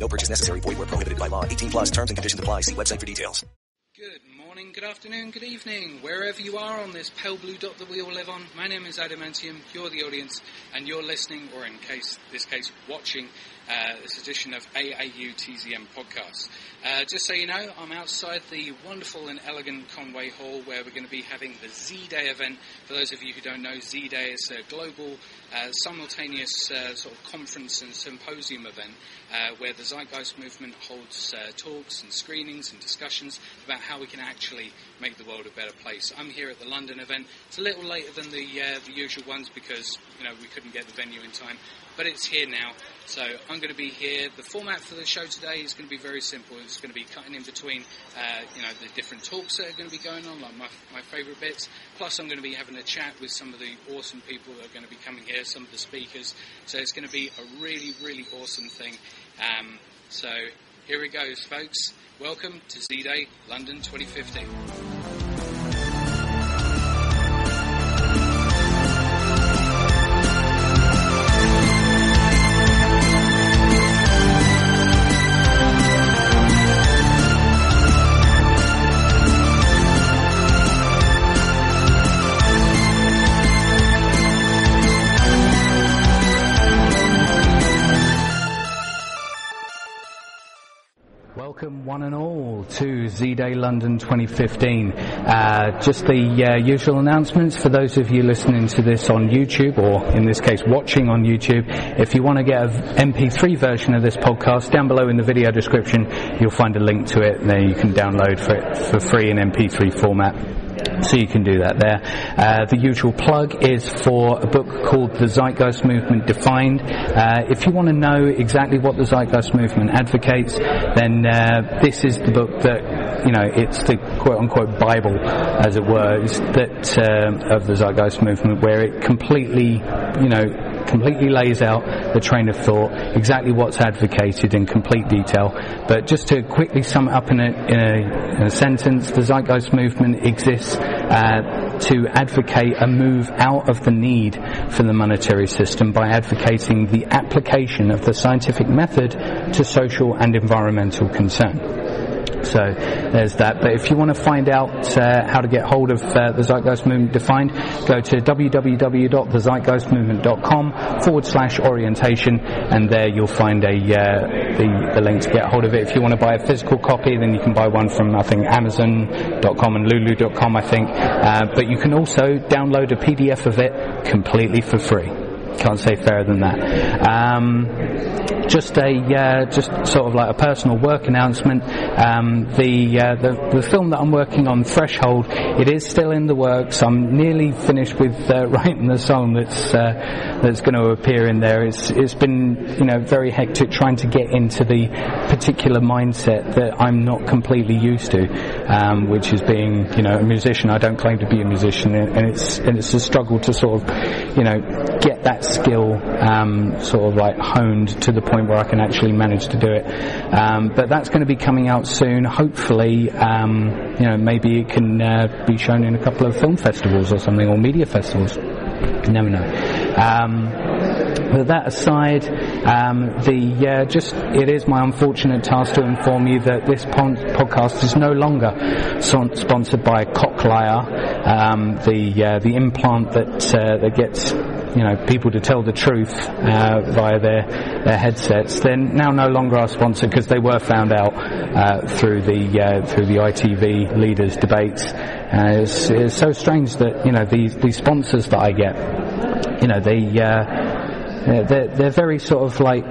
No purchase necessary. Void where prohibited by law. 18 plus terms and conditions apply. See website for details. Good morning, good afternoon, good evening, wherever you are on this pale blue dot that we all live on. My name is Adamantium, you're the audience, and you're listening, or in case this case, watching uh, this edition of AAU TZM podcast. Uh, just so you know, I'm outside the wonderful and elegant Conway Hall where we're going to be having the Z-Day event. For those of you who don't know, Z-Day is a global, uh, simultaneous uh, sort of conference and symposium event uh, where the Zeitgeist movement holds uh, talks and screenings and discussions about how we can actually make the world a better place. I'm here at the London event. It's a little later than the the usual ones because you know we couldn't get the venue in time, but it's here now. So I'm going to be here. The format for the show today is going to be very simple. It's going to be cutting in between, uh, you know, the different talks that are going to be going on, like my, my favourite bits. Plus, I'm going to be having a chat with some of the awesome people that are going to be coming here, some of the speakers. So it's going to be a really, really awesome thing. Um, so here it goes, folks. Welcome to Z-Day London 2015. One and all, to Z Day London 2015. Uh, just the uh, usual announcements for those of you listening to this on YouTube, or in this case, watching on YouTube. If you want to get an MP3 version of this podcast, down below in the video description, you'll find a link to it. There you can download for it for free in MP3 format. So you can do that there. Uh, the usual plug is for a book called The Zeitgeist Movement Defined. Uh, if you want to know exactly what the Zeitgeist Movement advocates, then uh, this is the book that, you know, it's the quote unquote Bible, as it were, that uh, of the Zeitgeist Movement, where it completely, you know, completely lays out the train of thought, exactly what's advocated in complete detail. But just to quickly sum it up in a, in a, in a sentence, the Zeitgeist movement exists uh, to advocate a move out of the need for the monetary system by advocating the application of the scientific method to social and environmental concern. So there's that. But if you want to find out uh, how to get hold of uh, the Zeitgeist Movement Defined, go to www.thezeitgeistmovement.com forward slash orientation, and there you'll find a uh, the, the link to get hold of it. If you want to buy a physical copy, then you can buy one from I think Amazon.com and Lulu.com, I think. Uh, but you can also download a PDF of it completely for free. Can't say fairer than that. Um, just a uh, just sort of like a personal work announcement. Um, the, uh, the, the film that I'm working on, Threshold, it is still in the works. I'm nearly finished with uh, writing the song that's uh, that's going to appear in there. It's it's been you know very hectic trying to get into the particular mindset that I'm not completely used to, um, which is being you know a musician. I don't claim to be a musician, and it's and it's a struggle to sort of you know get that skill um, sort of like honed to the point where I can actually manage to do it. Um, but that's going to be coming out soon. Hopefully, um, you know, maybe it can uh, be shown in a couple of film festivals or something, or media festivals. You never know. Um, but that aside, um, the uh, just it is my unfortunate task to inform you that this pon- podcast is no longer sponsored by Cochlear, um, the uh, the implant that uh, that gets you know people to tell the truth uh, via their their headsets. They're now no longer our sponsor because they were found out uh, through the uh, through the ITV leaders debates. Uh, it's, it's so strange that you know these these sponsors that I get, you know they uh, they're they're very sort of like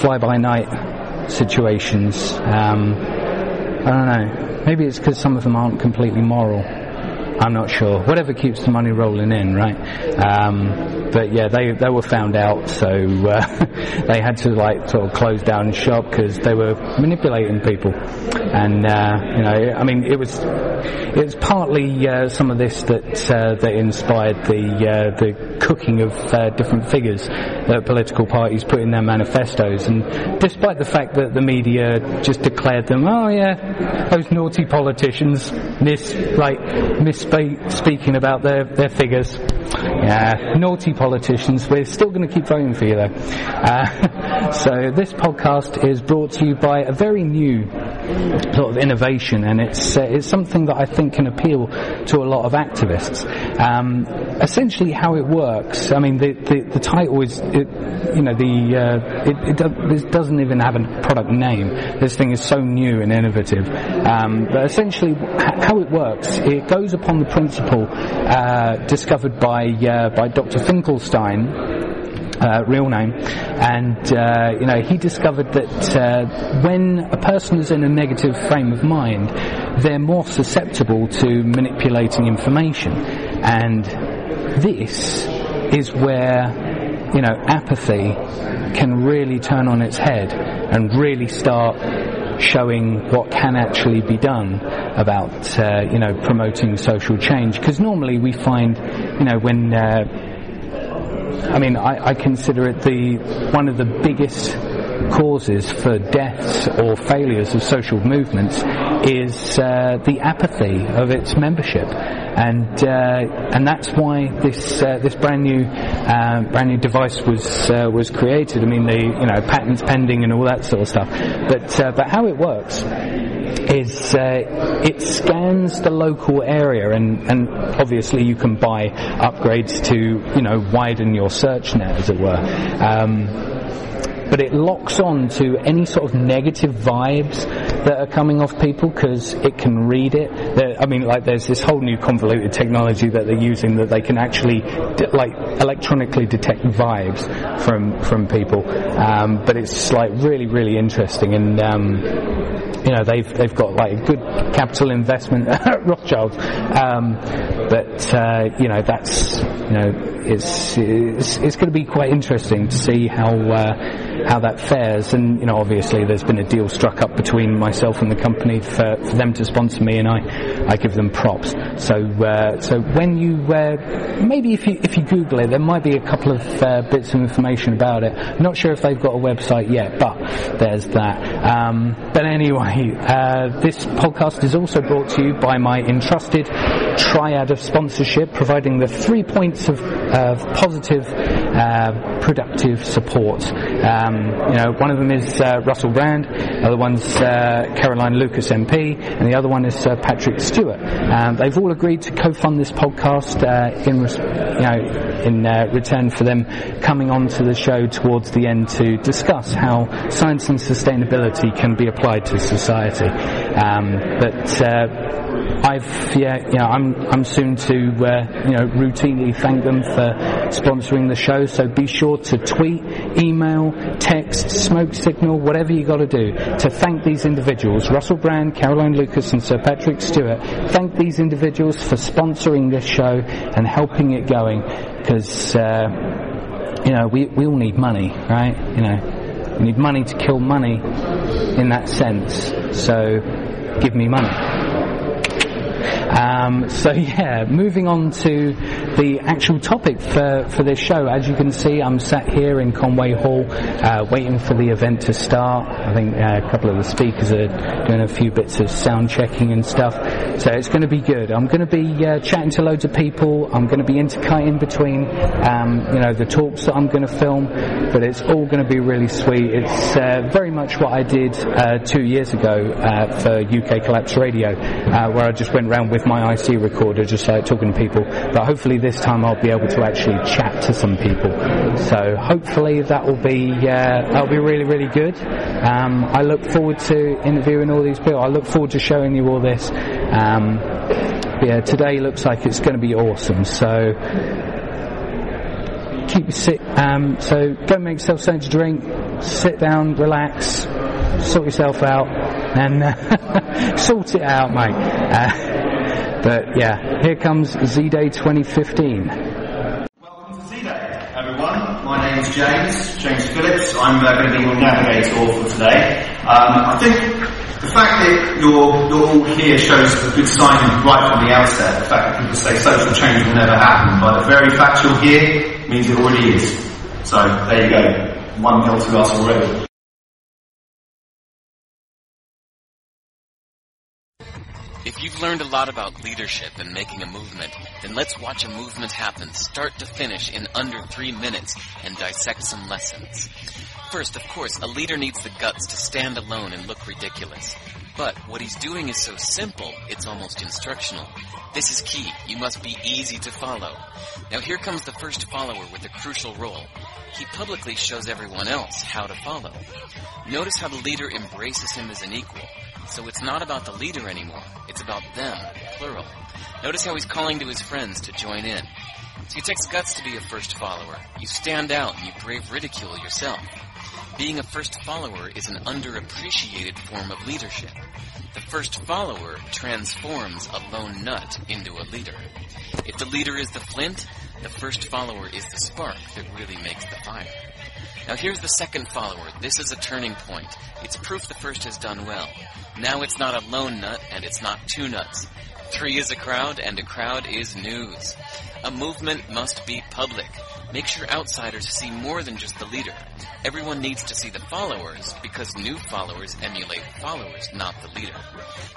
fly by night situations. Um, I don't know. Maybe it's because some of them aren't completely moral. I'm not sure. Whatever keeps the money rolling in, right? Um, but yeah, they they were found out, so uh, they had to like sort of close down shop because they were manipulating people. And uh, you know, I mean, it was it was partly uh, some of this that uh, that inspired the uh, the cooking of uh, different figures that political parties put in their manifestos. And despite the fact that the media just declared them, oh yeah, those naughty politicians miss like misspeaking about their their figures. Yeah, naughty politicians. We're still going to keep voting for you though. Uh, so this podcast is brought to you by a very new sort of innovation, and it's uh, it's something that I think can appeal to a lot of activists. Um, essentially, how it works. I mean, the the, the title is, it, you know, the uh, it, it, it, doesn't even have a product name. This thing is so new and innovative. Um, but essentially, how it works, it goes upon the principle uh, discovered by uh, by Dr. Finkelstein uh, real name, and uh, you know he discovered that uh, when a person is in a negative frame of mind, they're more susceptible to manipulating information, and this is where you know apathy can really turn on its head and really start showing what can actually be done about uh, you know promoting social change. Because normally we find you know when uh, I mean, I, I consider it the one of the biggest causes for deaths or failures of social movements is uh, the apathy of its membership, and uh, and that's why this uh, this brand new uh, brand new device was uh, was created. I mean, the you know patents pending and all that sort of stuff, but uh, but how it works is uh, it scans the local area, and, and obviously you can buy upgrades to you know widen your search net, as it were. Um, but it locks on to any sort of negative vibes that are coming off people because it can read it. I mean, like there's this whole new convoluted technology that they're using that they can actually de- like electronically detect vibes from from people. Um, but it's like really really interesting and. Um, you know they've they've got like good capital investment at Rothschild, um, but uh, you know that's you know it's it's, it's going to be quite interesting to see how uh, how that fares. And you know obviously there's been a deal struck up between myself and the company for, for them to sponsor me, and I I give them props. So uh, so when you uh, maybe if you if you Google it, there might be a couple of uh, bits of information about it. I'm not sure if they've got a website yet, but there's that. Um, but anyway, uh, this podcast is also brought to you by my entrusted triad of sponsorship, providing the three points of, of positive, uh, productive support. Um, you know, one of them is uh, Russell Brand, the other one's uh, Caroline Lucas MP, and the other one is uh, Patrick Stewart. Um, they've all agreed to co-fund this podcast uh, in, you know, in uh, return for them coming on to the show towards the end to discuss how science and sustainability can be applied to society. Um, but I've yeah, know, I'm I'm soon to uh, you know routinely thank them for sponsoring the show. So be sure to tweet, email, text, smoke signal, whatever you got to do to thank these individuals: Russell Brand, Caroline Lucas, and Sir Patrick Stewart. Thank these individuals for sponsoring this show and helping it going, because uh, you know we we all need money, right? You know, we need money to kill money in that sense. So give me money. Um, so yeah, moving on to the actual topic for, for this show. As you can see, I'm sat here in Conway Hall, uh, waiting for the event to start. I think uh, a couple of the speakers are doing a few bits of sound checking and stuff. So it's going to be good. I'm going to be uh, chatting to loads of people. I'm going to be intercutting between, um, you know, the talks that I'm going to film. But it's all going to be really sweet. It's uh, very much what I did uh, two years ago uh, for UK Collapse Radio, where I just went around with with my IC recorder, just like talking to people. But hopefully this time I'll be able to actually chat to some people. So hopefully that will be uh, that'll be really really good. Um, I look forward to interviewing all these people. I look forward to showing you all this. Um, yeah, today looks like it's going to be awesome. So keep sit. Um, so go make yourself something to drink. Sit down, relax, sort yourself out, and uh, sort it out, mate. Uh, But yeah, here comes Z Day 2015. Welcome to Z-Day, everyone. My name is James, James Phillips. I'm uh, going to be your navigator for today. Um, I think the fact that you're, you're all here shows a good sign right from the outset. The fact that people say social change will never happen, but the very fact you're here means it already is. So there you go. One nil to us already. If you've learned a lot about leadership and making a movement, then let's watch a movement happen start to finish in under three minutes and dissect some lessons. First, of course, a leader needs the guts to stand alone and look ridiculous. But what he's doing is so simple, it's almost instructional. This is key. You must be easy to follow. Now here comes the first follower with a crucial role. He publicly shows everyone else how to follow. Notice how the leader embraces him as an equal. So it's not about the leader anymore. It's about them, plural. Notice how he's calling to his friends to join in. See, it takes guts to be a first follower. You stand out and you brave ridicule yourself. Being a first follower is an underappreciated form of leadership. The first follower transforms a lone nut into a leader. If the leader is the flint, the first follower is the spark that really makes the fire. Now here's the second follower. This is a turning point. It's proof the first has done well. Now it's not a lone nut and it's not two nuts. Three is a crowd and a crowd is news. A movement must be public. Make sure outsiders see more than just the leader. Everyone needs to see the followers because new followers emulate followers, not the leader.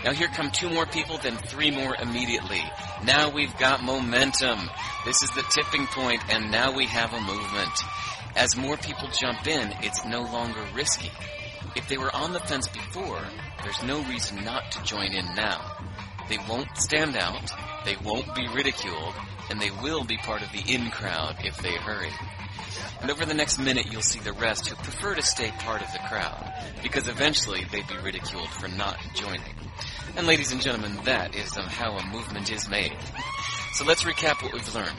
Now here come two more people, then three more immediately. Now we've got momentum. This is the tipping point and now we have a movement. As more people jump in, it's no longer risky. If they were on the fence before, there's no reason not to join in now. They won't stand out, they won't be ridiculed, and they will be part of the in crowd if they hurry. And over the next minute, you'll see the rest who prefer to stay part of the crowd, because eventually they'd be ridiculed for not joining. And ladies and gentlemen, that is um, how a movement is made. So let's recap what we've learned.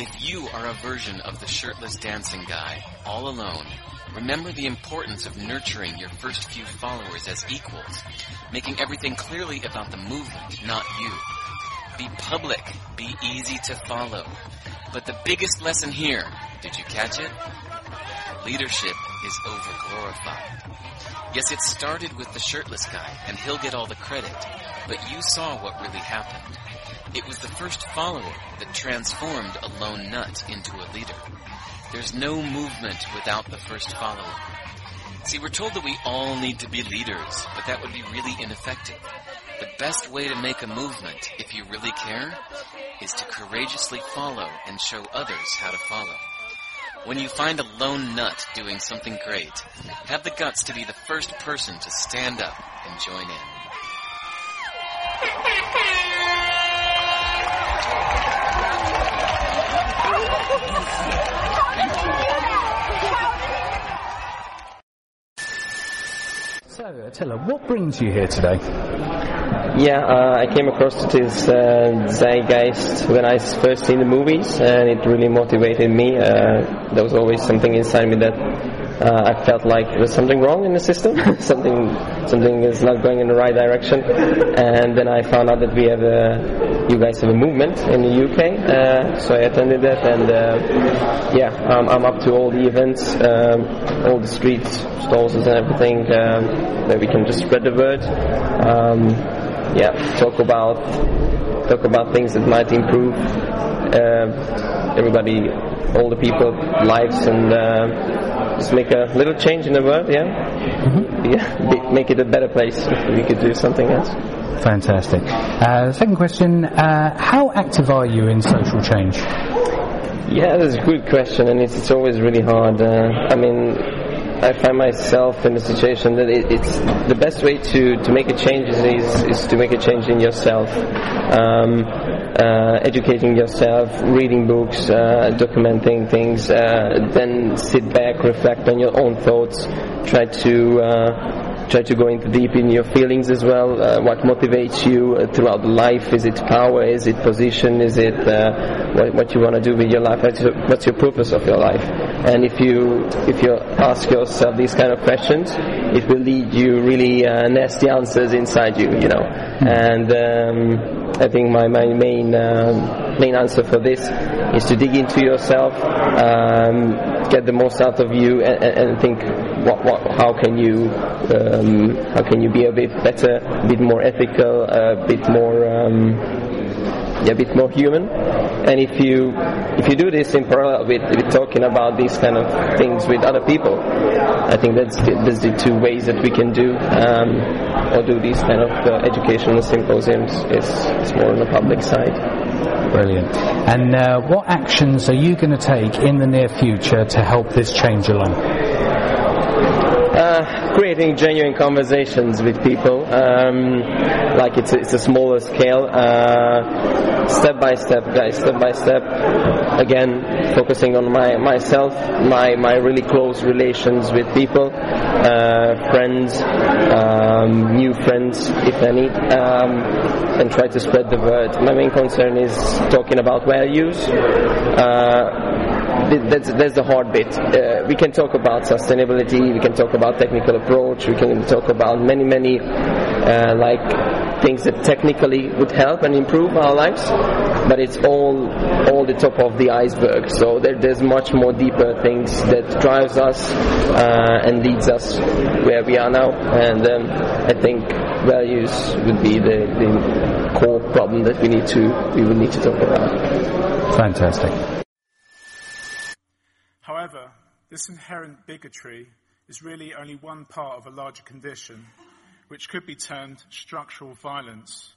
If you are a version of the shirtless dancing guy, all alone, remember the importance of nurturing your first few followers as equals, making everything clearly about the movement, not you. Be public, be easy to follow. But the biggest lesson here, did you catch it? Leadership is overglorified. Yes, it started with the shirtless guy, and he'll get all the credit, but you saw what really happened. It was the first follower that transformed a lone nut into a leader. There's no movement without the first follower. See, we're told that we all need to be leaders, but that would be really ineffective. The best way to make a movement, if you really care, is to courageously follow and show others how to follow. When you find a lone nut doing something great, have the guts to be the first person to stand up and join in. So, Attila, what brings you here today? Yeah, uh, I came across this uh, Zeitgeist when I first seen the movies, and it really motivated me. Uh, there was always something inside me that uh, I felt like there's something wrong in the system, something something is not going in the right direction. And then I found out that we have a, you guys have a movement in the UK, uh, so I attended that, and uh, yeah, um, I'm up to all the events, um, all the street stalls and everything, um, that we can just spread the word. Um, yeah, talk about talk about things that might improve uh, everybody, all the people lives, and uh, just make a little change in the world. Yeah, yeah, be- make it a better place. If we could do something else. Fantastic. Uh, second question, uh, how active are you in social change? Yeah, that's a good question, and it's, it's always really hard. Uh, I mean, I find myself in a situation that it, it's the best way to, to make a change is, is, to make a change in yourself. Um, uh, educating yourself, reading books, uh, documenting things, uh, then sit back, reflect on your own thoughts, try to uh, try to go into deep in your feelings as well. Uh, what motivates you uh, throughout life? Is it power? Is it position? Is it uh, what, what, you want to do with your life? What's your, what's your, purpose of your life? And if you if you ask yourself these kind of questions, it will lead you really uh, nasty answers inside you, you know. And um, I think my my main uh, main answer for this is to dig into yourself, um, get the most out of you, and, and think what, what, how can you um, how can you be a bit better, a bit more ethical, a bit more um, a bit more human. And if you if you do this in parallel with, with talking about these kind of things with other people, I think that's the, that's the two ways that we can do um, or do these kind of uh, educational symposiums. Is, is more on the public side. Brilliant. And uh, what actions are you going to take in the near future to help this change along? Uh, creating genuine conversations with people, um, like it's a, it's a smaller scale, uh, step by step, guys, step by step. Again, focusing on my myself, my my really close relations with people, uh, friends, um, new friends, if any, um, and try to spread the word. My main concern is talking about values. Uh, that's, that's the hard bit. Uh, we can talk about sustainability, we can talk about technical approach, we can talk about many, many uh, like things that technically would help and improve our lives, but it's all all the top of the iceberg. So there, there's much more deeper things that drives us uh, and leads us where we are now. And um, I think values would be the, the core problem that we need to we would need to talk about. Fantastic. However, this inherent bigotry is really only one part of a larger condition, which could be termed structural violence,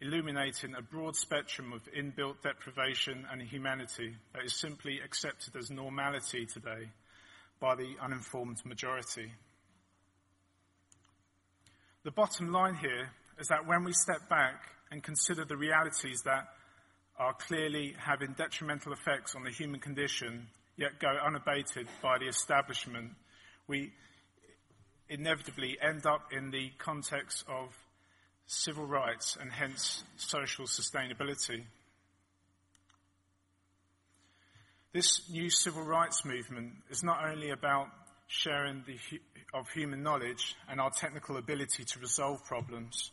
illuminating a broad spectrum of inbuilt deprivation and inhumanity that is simply accepted as normality today by the uninformed majority. The bottom line here is that when we step back and consider the realities that are clearly having detrimental effects on the human condition yet go unabated by the establishment, we inevitably end up in the context of civil rights and hence social sustainability. This new civil rights movement is not only about sharing the, of human knowledge and our technical ability to resolve problems,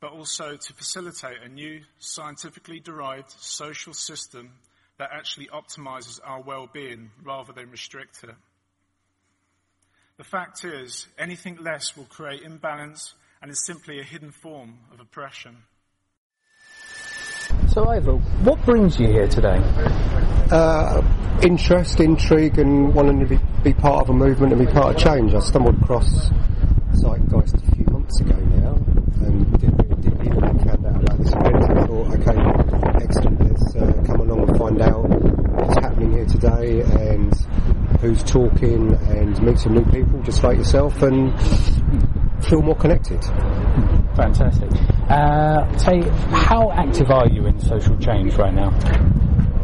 but also to facilitate a new scientifically derived social system that actually optimizes our well-being rather than restrict it. The fact is, anything less will create imbalance and is simply a hidden form of oppression. So, Ivor, what brings you here today? Uh, interest, intrigue, and wanting to be, be, part of a movement and be part of change. I stumbled across Zeitgeist a few months ago now and didn't, didn't even find out about this event. I thought, okay, excellent, let's uh, come along and find out what's happening here today and who's talking and meet some new people just like yourself and feel more connected. Fantastic. Uh, say, how active are you in social change right now?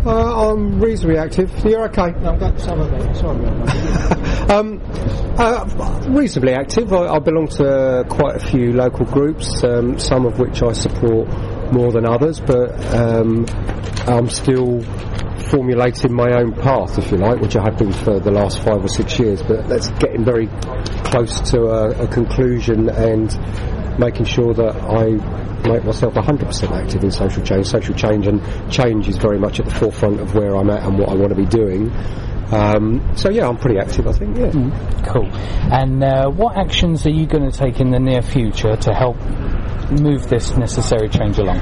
Uh, I'm reasonably active. You're okay. No, I've got some of it. Sorry. um, uh, reasonably active. I, I, belong to quite a few local groups, um, some of which I support more than others, but um, I'm still formulating my own path, if you like, which I have been for the last five or six years. But that's getting very close to a, a conclusion and making sure that I make myself 100% active in social change. Social change and change is very much at the forefront of where I'm at and what I want to be doing. Um, so yeah, I'm pretty active. I think. Yeah. Mm, cool. And uh, what actions are you going to take in the near future to help move this necessary change along?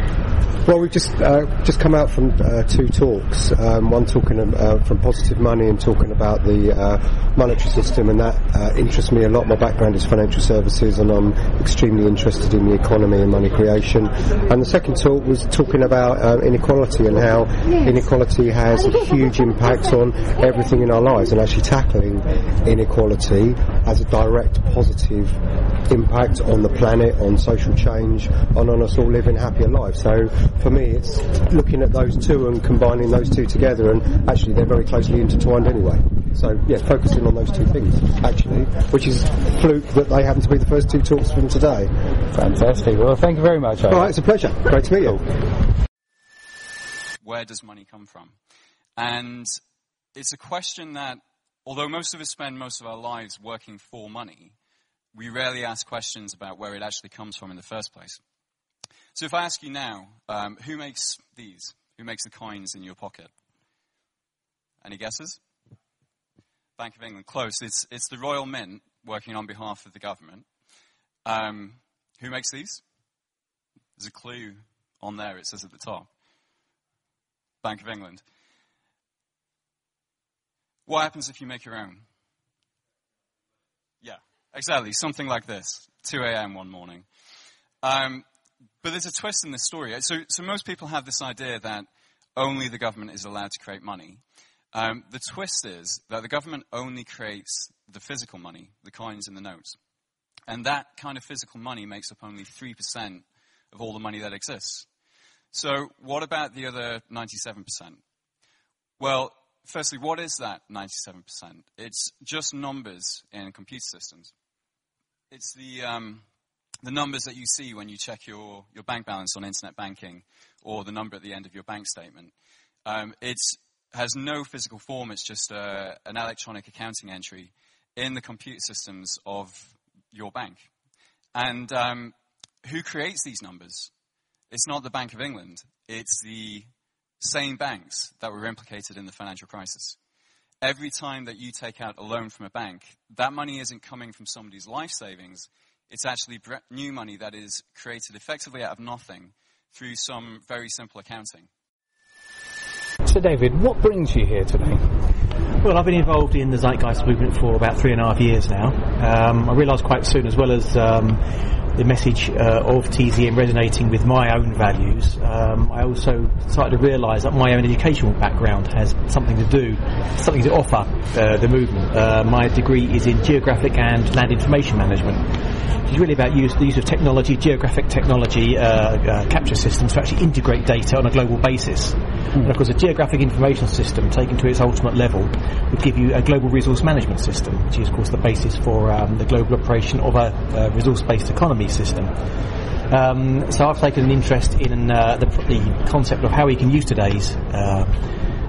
Well, we've just uh, just come out from uh, two talks. Um, one talking uh, from positive money and talking about the uh, monetary system, and that uh, interests me a lot. My background is financial services, and I'm extremely interested in the economy and money creation. And the second talk was talking about uh, inequality and how inequality has a huge impact on everything in our lives, and actually tackling inequality has a direct positive impact on the planet, on social change, and on us all living happier lives. So for me, it's looking at those two and combining those two together, and actually they're very closely intertwined anyway. So yeah, focusing on those two things actually, which is fluke that they happen to be the first two talks from today. Fantastic. Well, thank you very much. All right, it's a pleasure. Great to meet you. Where does money come from? And it's a question that, although most of us spend most of our lives working for money, we rarely ask questions about where it actually comes from in the first place. So if I ask you now, um, who makes these? Who makes the coins in your pocket? Any guesses? Bank of England. Close. It's, it's the Royal Mint working on behalf of the government. Um, who makes these? There's a clue on there. It says at the top. Bank of England. What happens if you make your own? Yeah, exactly. Something like this. 2 a.m. one morning. Um, but there's a twist in this story. So, so most people have this idea that only the government is allowed to create money. Um, the twist is that the government only creates the physical money, the coins and the notes. And that kind of physical money makes up only 3% of all the money that exists. So, what about the other 97%? Well, firstly, what is that 97%? It's just numbers in computer systems. It's the, um, the numbers that you see when you check your, your bank balance on internet banking or the number at the end of your bank statement. Um, it has no physical form, it's just a, an electronic accounting entry in the computer systems of your bank. And um, who creates these numbers? It's not the Bank of England, it's the same banks that were implicated in the financial crisis. Every time that you take out a loan from a bank, that money isn't coming from somebody's life savings. It's actually new money that is created effectively out of nothing through some very simple accounting. So, David, what brings you here today? Well, I've been involved in the Zeitgeist movement for about three and a half years now. Um, I realised quite soon, as well as um, the message uh, of TZM resonating with my own values, um, I also started to realise that my own educational background has something to do, something to offer uh, the movement. Uh, my degree is in geographic and land information management. It's really about use, the use of technology, geographic technology, uh, uh, capture systems to actually integrate data on a global basis. Mm. And of course, a geographic information system taken to its ultimate level would give you a global resource management system, which is, of course, the basis for um, the global operation of a, a resource-based economy system. Um, so I've taken an interest in uh, the, the, concept of how we can use today's uh,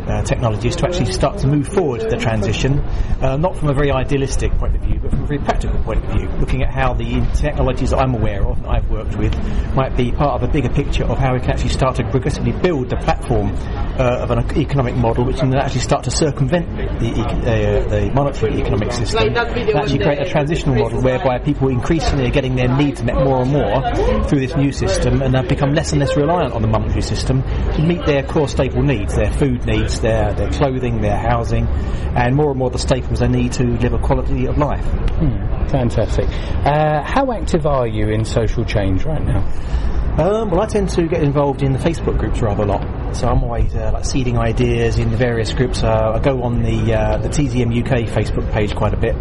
uh, technologies to actually start to move forward the transition, uh, not from a very idealistic point of view, but from a very practical point of view, looking at how the technologies that I'm aware of, that I've worked with, might be part of a bigger picture of how we can actually start to progressively build the platform uh, of an economic model which can actually start to circumvent the, uh, the monetary economic system, and actually create a transitional model whereby people increasingly are getting their needs met more and more through this new system and have become less and less reliant on the monetary system to meet their core staple needs, their food needs, their, their clothing, their housing, and more and more the staples they need to live a quality of life. Hmm, fantastic. Uh, how active are you in social change right now? Um, well, I tend to get involved in the Facebook groups rather a lot. So I'm always uh, like seeding ideas in the various groups. Uh, I go on the uh, the TZM UK Facebook page quite a bit.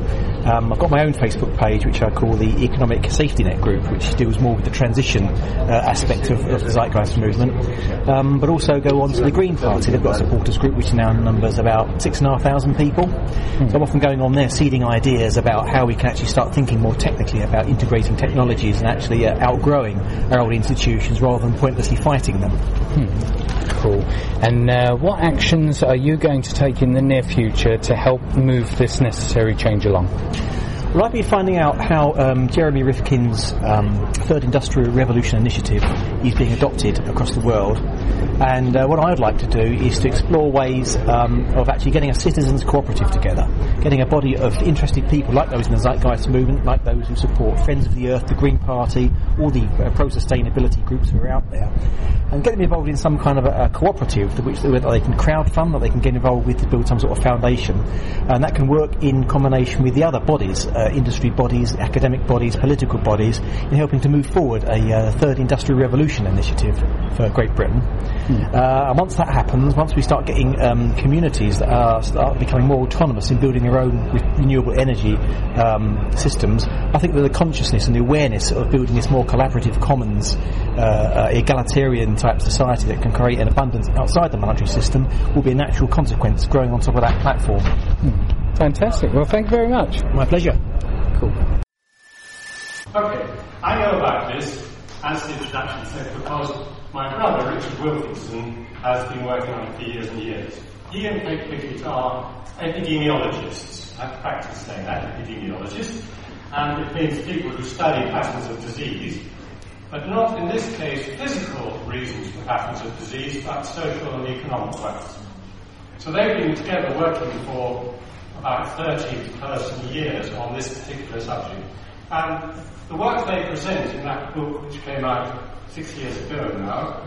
Um, I've got my own Facebook page, which I call the Economic Safety Net Group, which deals more with the transition uh, aspect of, of, the Zeitgeist movement. Um, but also go on to the Green Party. They've got a supporters group, which now numbers about six and a half thousand people. So I'm often going on there seeding ideas about how we can actually start thinking more technically about integrating technologies and actually uh, outgrowing our old institutions institutions rather than pointlessly fighting them. Hmm. Cool. And uh, what actions are you going to take in the near future to help move this necessary change along? Well, I've been finding out how um, Jeremy Rifkin's um, Third Industrial Revolution initiative is being adopted across the world. And uh, what I'd like to do is to explore ways um, of actually getting a citizens cooperative together, getting a body of interested people like those in the Zeitgeist movement, like those who support Friends of the Earth, the Green Party, all the uh, pro-sustainability groups who are out there, and get them involved in some kind of a, a cooperative that which that they can crowdfund, that they can get involved with to build some sort of foundation, and that can work in combination with the other bodies uh, industry bodies, academic bodies, political bodies, in helping to move forward a uh, third industrial revolution initiative for Great Britain. Mm. Uh, and once that happens, once we start getting um, communities that are start becoming more autonomous in building their own re- renewable energy um, systems, I think that the consciousness and the awareness of building this more collaborative commons, uh, uh egalitarian type society that can create an abundance outside the monetary system will be a natural consequence growing on top of that platform. Mm. Fantastic. Well, thank you very much. My pleasure. Cool. Okay, I know about this, as the introduction said, because my brother, Richard Wilkinson, has been working on it for years and years. He and Kate Pickett are epidemiologists. I've practice saying that, epidemiologists. And it means people who study patterns of disease, but not in this case physical reasons for patterns of disease, but social and economic ones. So they've been together working for about 30 person years on this particular subject. And the work they present in that book, which came out six years ago now,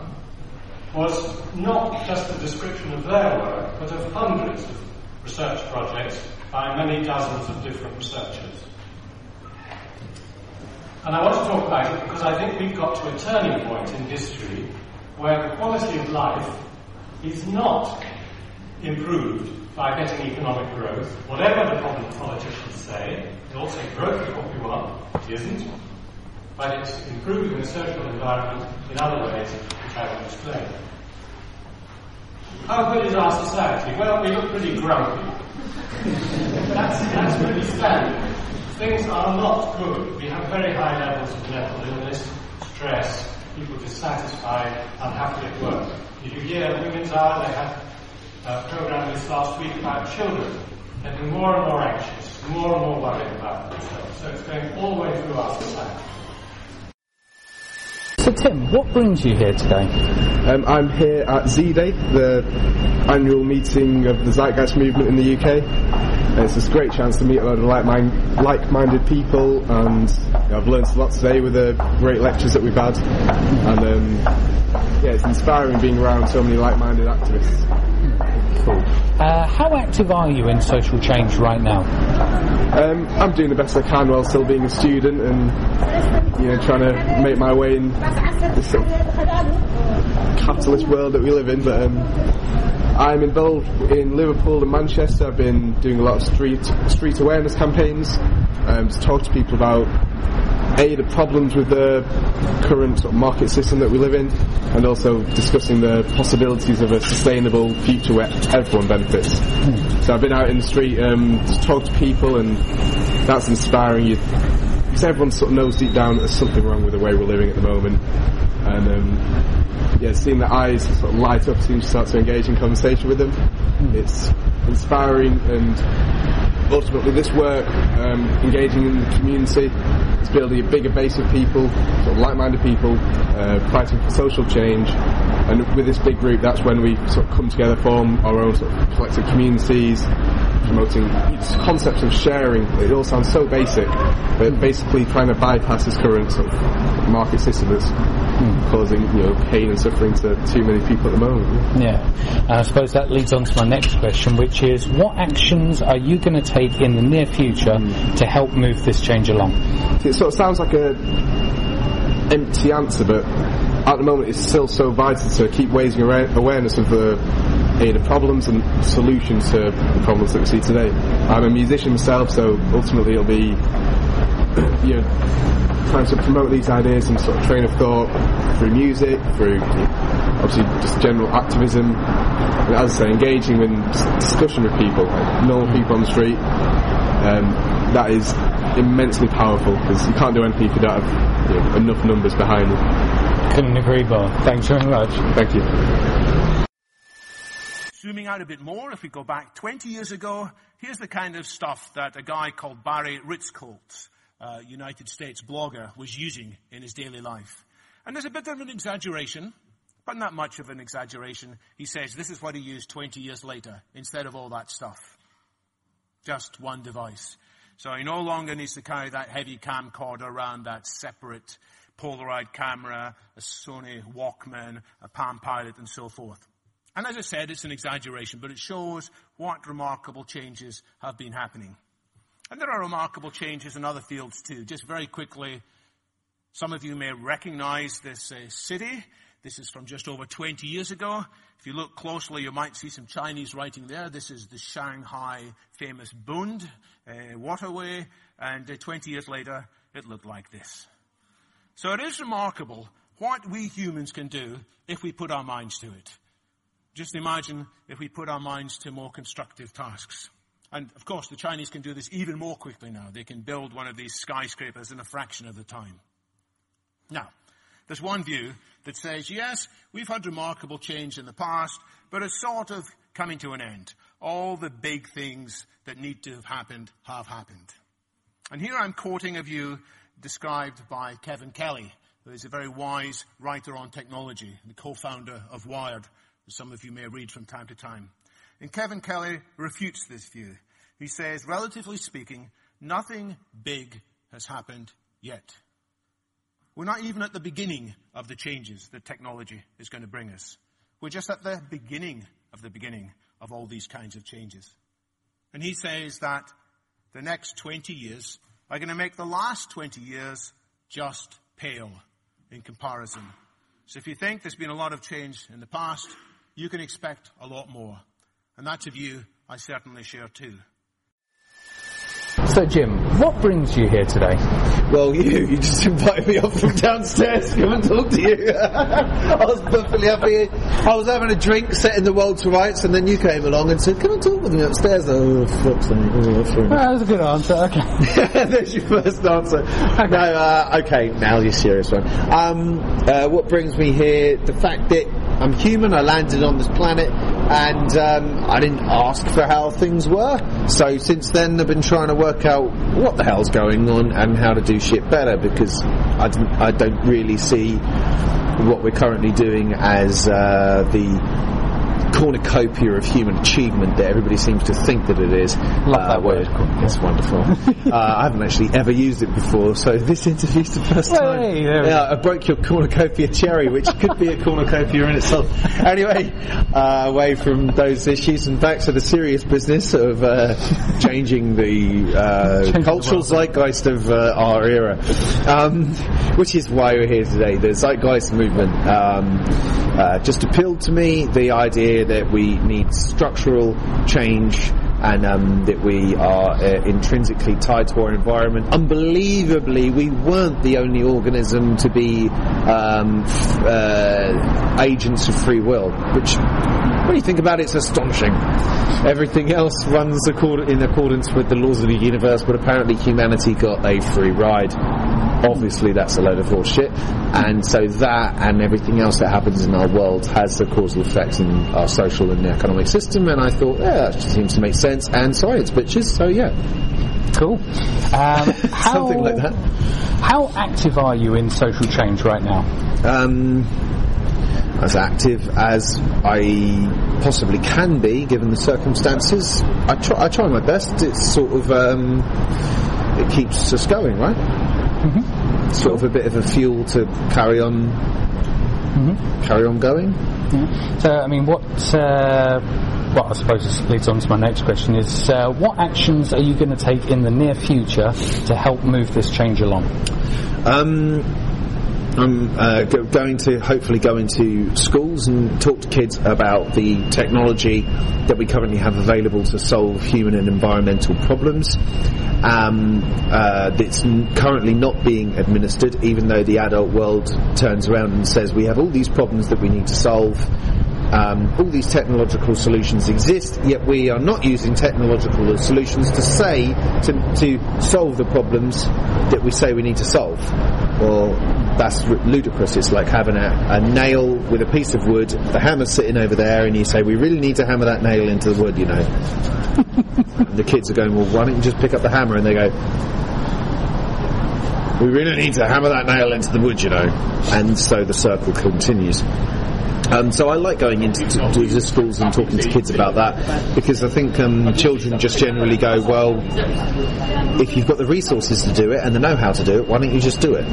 was not just a description of their work, but of hundreds of research projects by many dozens of different researchers. And I want to talk about it because I think we've got to a turning point in history where the quality of life is not improved by getting economic growth, whatever the politicians say. They all say growth is what we want. It isn't. But it's improving the social environment in other ways, which I will explain. How good is our society? Well, we look pretty grumpy. that's, that's really standard. Things are not good. We have very high levels of mental illness, stress, people dissatisfied, unhappy at work. Did you hear Women's Hour? They had a program this last week about children getting more and more anxious, more and more worried about themselves. So it's going all the way through our society. So, Tim, what brings you here today? Um, I'm here at Z Day, the annual meeting of the Zeitgeist movement in the UK. And it's a great chance to meet a lot of like-mind, like-minded people, and you know, I've learned a lot today with the great lectures that we've had. And um, yeah, it's inspiring being around so many like-minded activists. Uh, how active are you in social change right now? Um, I'm doing the best I can while still being a student and you know trying to make my way in this sort of capitalist world that we live in. But um, I'm involved in Liverpool and Manchester. I've been doing a lot of street street awareness campaigns um, to talk to people about a the problems with the current sort of market system that we live in, and also discussing the possibilities of a sustainable future where everyone benefits. So I've been out in the street um, to talk to people, and that's inspiring. You, because everyone sort of knows deep down that there's something wrong with the way we're living at the moment, and um, yeah, seeing their eyes sort of light up, seems you start to engage in conversation with them. It's inspiring and ultimately this work, um, engaging in the community, is building a bigger base of people, sort of like-minded people, uh, fighting for social change. And with this big group, that's when we sort of come together, form our own sort of collective communities, promoting these concepts of sharing. It all sounds so basic, but basically trying to bypass this current sort of market system that's mm. causing you know pain and suffering to too many people at the moment. Yeah, and I suppose that leads on to my next question, which is what actions are you going to take in the near future mm. to help move this change along? It sort of sounds like a empty answer, but at the moment it's still so vital to keep raising awareness of the the problems and solutions to the problems that we see today. I'm a musician myself, so ultimately it'll be you know trying to promote these ideas and sort of train of thought through music, through obviously just general activism, and as I say, engaging in discussion with people, like normal people on the street. Um, that is immensely powerful because you can't do anything if you don't have you know, enough numbers behind you. Couldn't agree more. Thanks very much. Thank you. Zooming out a bit more, if we go back 20 years ago, here's the kind of stuff that a guy called Barry Ritholtz, uh, United States blogger, was using in his daily life. And there's a bit of an exaggeration, but not much of an exaggeration. He says this is what he used 20 years later instead of all that stuff. Just one device. So he no longer needs to carry that heavy camcorder around, that separate Polaroid camera, a Sony Walkman, a Palm Pilot, and so forth. And as I said, it's an exaggeration, but it shows what remarkable changes have been happening. And there are remarkable changes in other fields too. Just very quickly, some of you may recognize this uh, city. This is from just over 20 years ago. If you look closely, you might see some Chinese writing there. This is the Shanghai famous Bund uh, waterway. And uh, 20 years later, it looked like this. So it is remarkable what we humans can do if we put our minds to it. Just imagine if we put our minds to more constructive tasks. And of course, the Chinese can do this even more quickly now. They can build one of these skyscrapers in a fraction of the time. Now, there's one view that says, yes, we've had remarkable change in the past, but it's sort of coming to an end. All the big things that need to have happened have happened. And here I'm quoting a view described by Kevin Kelly, who is a very wise writer on technology, the co-founder of Wired, some of you may read from time to time. And Kevin Kelly refutes this view. He says, relatively speaking, nothing big has happened yet. We're not even at the beginning of the changes that technology is going to bring us. We're just at the beginning of the beginning of all these kinds of changes. And he says that the next 20 years are going to make the last 20 years just pale in comparison. So if you think there's been a lot of change in the past, you can expect a lot more. And that's a view I certainly share too. So, Jim, what brings you here today? Well, you, you just invited me up from downstairs to come and talk to you. I was perfectly happy. I was having a drink, setting the world to rights, and then you came along and said, come and talk with me upstairs. Oh, fuck's sake. Oh, that was a good answer, okay. There's your first answer. Okay. No, uh, okay, now you're serious one. Um, uh, what brings me here, the fact that I'm human, I landed on this planet, and um, I didn't ask for how things were. So since then, I've been trying to work out what the hell's going on and how to do shit better because I, I don't really see what we're currently doing as uh, the cornucopia of human achievement that everybody seems to think that it is. Love uh, that word. It's wonderful. uh, I haven't actually ever used it before, so this interview's the first time. Hey, yeah, I broke your cornucopia cherry, which could be a cornucopia in itself. Anyway, uh, away from those issues and back to the serious business of uh, changing the uh, cultural the zeitgeist of uh, our era, um, which is why we're here today. The zeitgeist movement um, just appealed to me. The idea that we need structural change and um, that we are uh, intrinsically tied to our environment. Unbelievably, we weren't the only organism to be um, f- uh, agents of free will, which, when you think about it, it's astonishing. Everything else runs accord- in accordance with the laws of the universe, but apparently humanity got a free ride obviously that's a load of horseshit. And so that and everything else that happens in our world has a causal effect in our social and economic system. And I thought, yeah, that seems to make sense. And science, bitches. So yeah. Cool. Um, how, Something like that. How active are you in social change right now? Um, as active as I possibly can be, given the circumstances. I try, I try my best. It's sort of um, it keeps us going, right? Mm-hmm. Sort of a bit of a fuel to carry on, mm-hmm. carry on going. Yeah. So, I mean, what? Uh, well, I suppose this leads on to my next question: is uh, what actions are you going to take in the near future to help move this change along? Um, I'm uh, going to hopefully go into schools and talk to kids about the technology that we currently have available to solve human and environmental problems. Um, uh, that's currently not being administered, even though the adult world turns around and says we have all these problems that we need to solve. Um, all these technological solutions exist, yet we are not using technological solutions to say to, to solve the problems that we say we need to solve. Well, that's r- ludicrous. It's like having a, a nail with a piece of wood, the hammer's sitting over there, and you say we really need to hammer that nail into the wood, you know. the kids are going, well, why don't you just pick up the hammer? And they go, we really need to hammer that nail into the wood, you know. And so the circle continues. Um, so I like going into to, to the schools and talking to kids about that because I think um, children just generally go, well, if you've got the resources to do it and the know-how to do it, why don't you just do it?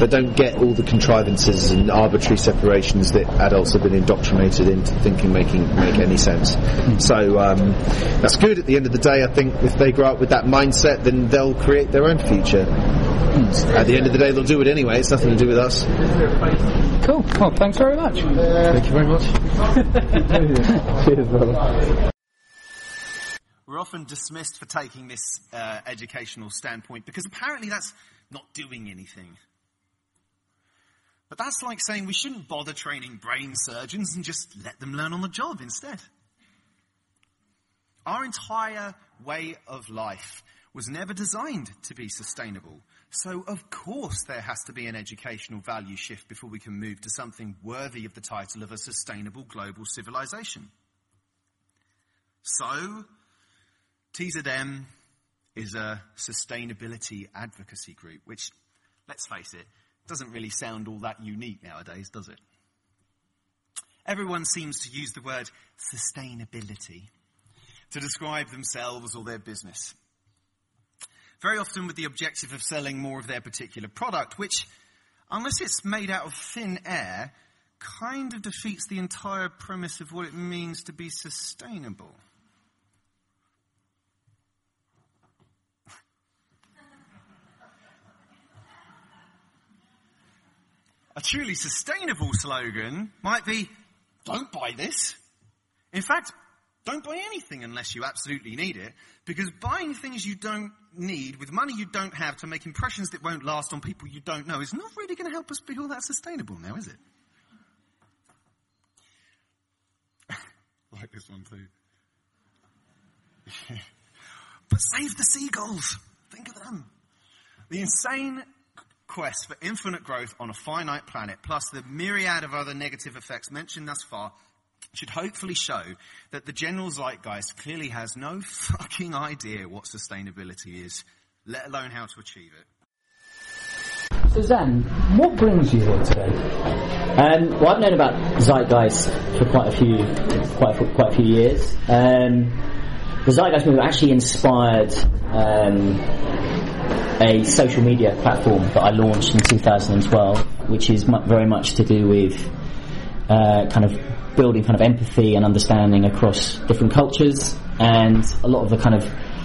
But don't get all the contrivances and arbitrary separations that adults have been indoctrinated into thinking making make any sense. So um, that's good. At the end of the day, I think if they grow up with that mindset, then they'll create their own future. At the end of the day, they'll do it anyway. It's nothing to do with us. Cool. Well, thanks very much. Thank you very much. Cheers, brother. We're often dismissed for taking this uh, educational standpoint because apparently that's not doing anything. But that's like saying we shouldn't bother training brain surgeons and just let them learn on the job instead. Our entire way of life was never designed to be sustainable. So, of course, there has to be an educational value shift before we can move to something worthy of the title of a sustainable global civilization. So, TZM is a sustainability advocacy group, which, let's face it, doesn't really sound all that unique nowadays, does it? Everyone seems to use the word sustainability to describe themselves or their business very often with the objective of selling more of their particular product, which, unless it's made out of thin air, kind of defeats the entire premise of what it means to be sustainable. A truly sustainable slogan might be, don't buy this. In fact, don't buy anything unless you absolutely need it, because buying things you don't need with money you don't have to make impressions that won't last on people you don't know is not really going to help us be all that sustainable now, is it? like this one too. but save the seagulls. Think of them. The insane quest for infinite growth on a finite planet, plus the myriad of other negative effects mentioned thus far, should hopefully show that the general zeitgeist clearly has no fucking idea what sustainability is, let alone how to achieve it. So Zan, what brings you here today? Um, well, I've known about Zeitgeist for quite a few, quite a, quite a few years. Um, the Zeitgeist movement actually inspired um, a social media platform that I launched in 2012, which is very much to do with uh, kind of building kind of empathy and understanding across different cultures, and a lot of the kind of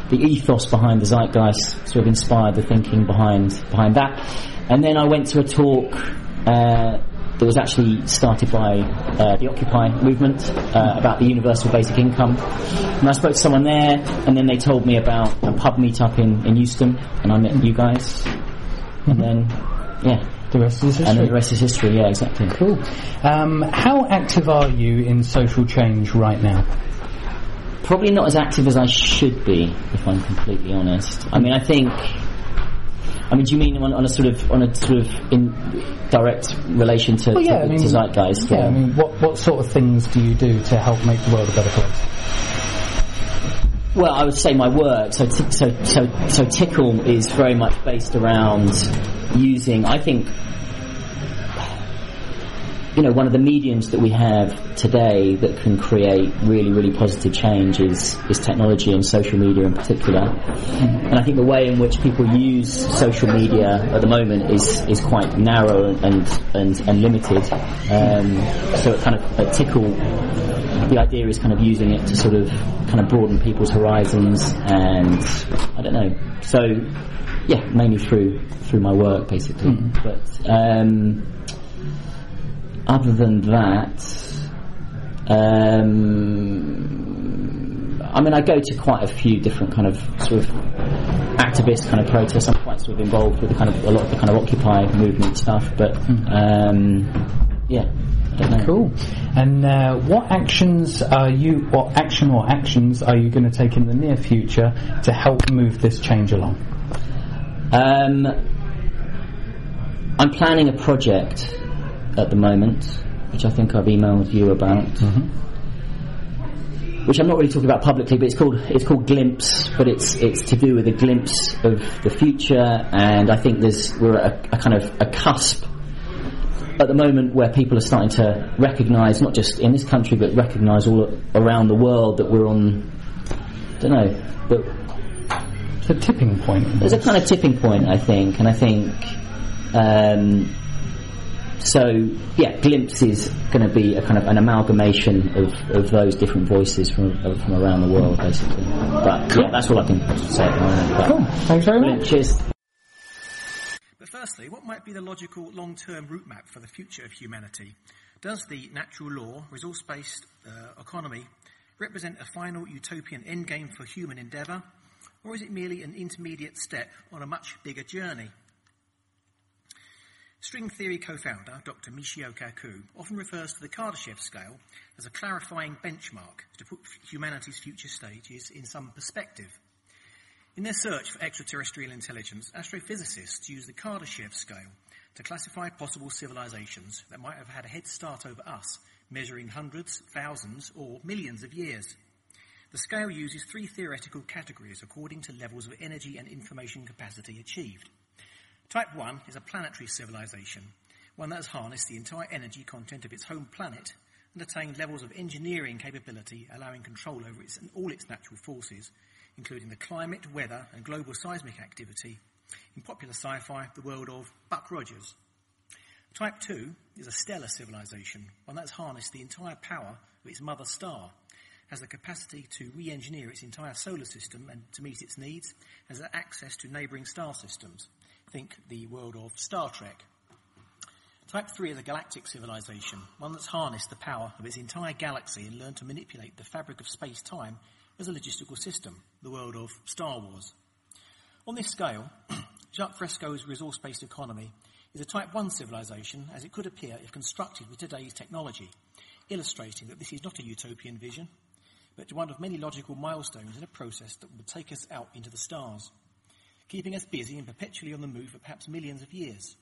the ethos behind the zeitgeist sort of inspired the thinking behind behind that. And then I went to a talk uh, that was actually started by uh, the Occupy movement uh, about the universal basic income. And I spoke to someone there, and then they told me about a pub meetup in, in Euston, and I met you guys. And then, yeah, the rest is history. And the rest is history, yeah, exactly. Cool. Um, how active are you in social change right now? Probably not as active as I should be, if I'm completely honest. I mean, I think. I mean, do you mean on, on a sort of on a sort of in direct relation to, well, yeah, to, I mean, to zeitgeist? Yeah, I mean, what what sort of things do you do to help make the world a better place? Well, I would say my work. So, t- so, so, so Tickle is very much based around using. I think you know, one of the mediums that we have today that can create really, really positive change is, is technology and social media in particular. And I think the way in which people use social media at the moment is, is quite narrow and, and, and limited. Um, so it kind of, a Tickle, the idea is kind of using it to sort of kind of broaden people's horizons and, I don't know. So, yeah, mainly through, through my work basically. Mm-hmm. But, um, other than that, um, I mean, I go to quite a few different kind of sort of activist kind of protests. I'm quite sort of involved with the kind of a lot of the kind of Occupy movement stuff, but um, yeah. Cool. And uh, what actions are you, what action or actions are you going to take in the near future to help move this change along? Um, I'm planning a project at the moment, which I think I've emailed you about. Mm-hmm. Which I'm not really talking about publicly, but it's called it's called Glimpse, but it's it's to do with a glimpse of the future, and I think there's we're at a, a kind of a cusp at the moment where people are starting to recognise, not just in this country, but recognise all around the world that we're on. I don't know, but it's a tipping point. There's a kind of tipping point, I think, and I think. Um, so yeah, Glimpse is going to be a kind of an amalgamation of, of those different voices from from around the world, basically. But cool. yeah, that's all I can say. But cool. Thanks very much. Cheers. But firstly, what might be the logical long-term route map for the future of humanity? Does the natural law, resource-based uh, economy represent a final utopian endgame for human endeavour, or is it merely an intermediate step on a much bigger journey? String theory co-founder Dr. Michio Kaku often refers to the Kardashev scale as a clarifying benchmark to put humanity's future stages in some perspective. In their search for extraterrestrial intelligence, astrophysicists use the Kardashev scale to classify possible civilizations that might have had a head start over us, measuring hundreds, thousands, or millions of years. The scale uses three theoretical categories according to levels of energy and information capacity achieved. Type 1 is a planetary civilization, one that has harnessed the entire energy content of its home planet and attained levels of engineering capability allowing control over its, all its natural forces, including the climate, weather, and global seismic activity. In popular sci-fi, the world of Buck Rogers. Type 2 is a stellar civilization, one that has harnessed the entire power of its mother star, has the capacity to re-engineer its entire solar system and to meet its needs, has access to neighbouring star systems. Think the world of Star Trek. Type 3 is a galactic civilization, one that's harnessed the power of its entire galaxy and learned to manipulate the fabric of space-time as a logistical system, the world of Star Wars. On this scale, Jacques Fresco's resource-based economy is a Type 1 civilization as it could appear if constructed with today's technology, illustrating that this is not a utopian vision, but one of many logical milestones in a process that would take us out into the stars, keeping us busy and perpetually on the move for perhaps millions of years.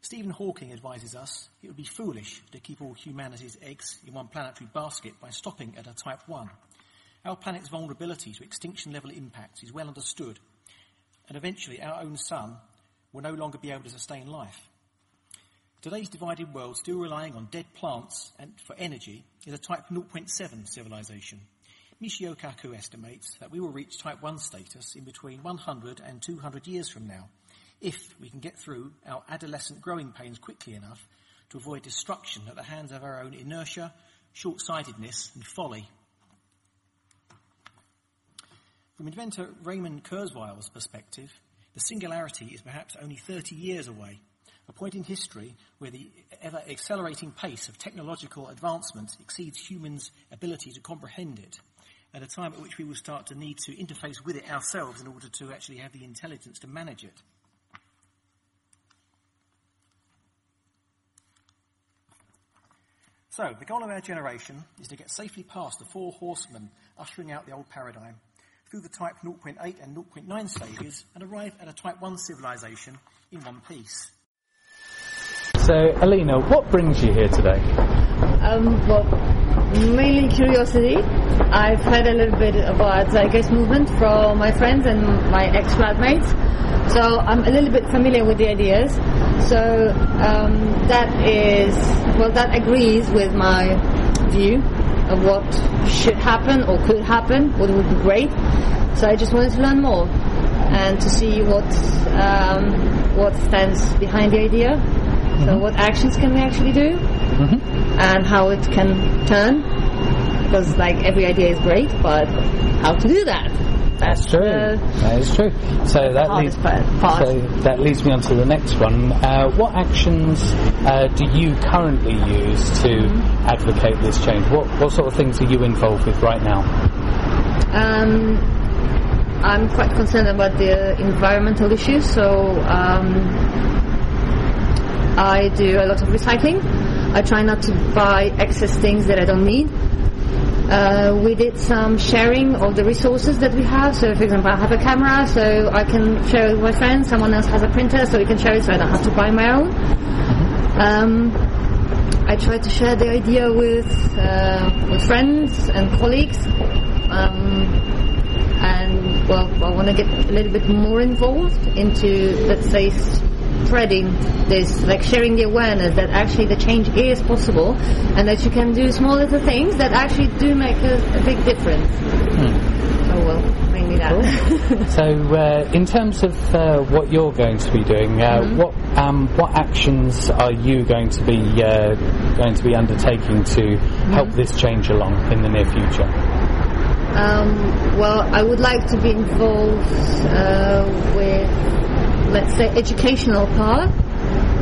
Stephen Hawking advises us it would be foolish to keep all humanity's eggs in one planetary basket by stopping at a Type 1. Our planet's vulnerability to extinction level impacts is well understood, and eventually our own sun will no longer be able to sustain life. Today's divided world, still relying on dead plants and for energy, is a Type 0.7 civilization. Michio Kaku estimates that we will reach Type 1 status in between 100 and 200 years from now, if we can get through our adolescent growing pains quickly enough to avoid destruction at the hands of our own inertia, short-sightedness and folly. From inventor Raymond Kurzweil's perspective, the singularity is perhaps only 30 years away, a point in history where the ever accelerating pace of technological advancement exceeds humans' ability to comprehend it, at a time at which we will start to need to interface with it ourselves in order to actually have the intelligence to manage it. So, the goal of our generation is to get safely past the four horsemen ushering out the old paradigm through the type 0.8 and 0.9 stages and arrive at a type 1 civilization in one piece. So, Alina, what brings you here today? Um, well, mainly curiosity. I've heard a little bit about Zeitgeist movement from my friends and my ex-flatmates, so I'm a little bit familiar with the ideas. So um, that is, well, that agrees with my view of what should happen or could happen, what would be great. So I just wanted to learn more and to see what um, what stands behind the idea. Mm-hmm. So what actions can we actually do, mm-hmm. and how it can turn. Because like every idea is great, but how to do that? That's true. Uh, that is true. So that leads part. so that leads me on to the next one. Uh, what actions uh, do you currently use to mm-hmm. advocate this change? What what sort of things are you involved with right now? Um, I'm quite concerned about the environmental issues, so um, I do a lot of recycling. I try not to buy excess things that I don't need. Uh, we did some sharing of the resources that we have. So, for example, I have a camera, so I can share it with my friends. Someone else has a printer, so we can share it, so I don't have to buy my own. Um, I try to share the idea with uh, with friends and colleagues. Um, and well, I want to get a little bit more involved into, let's say, spreading this, like sharing the awareness that actually the change is possible and that you can do small little things that actually do make a, a big difference. Hmm. Oh well, mainly that. Cool. so, uh, in terms of uh, what you're going to be doing, uh, mm-hmm. what um, what actions are you going to be uh, going to be undertaking to mm-hmm. help this change along in the near future? Um, well, I would like to be involved uh, with let's say, educational part.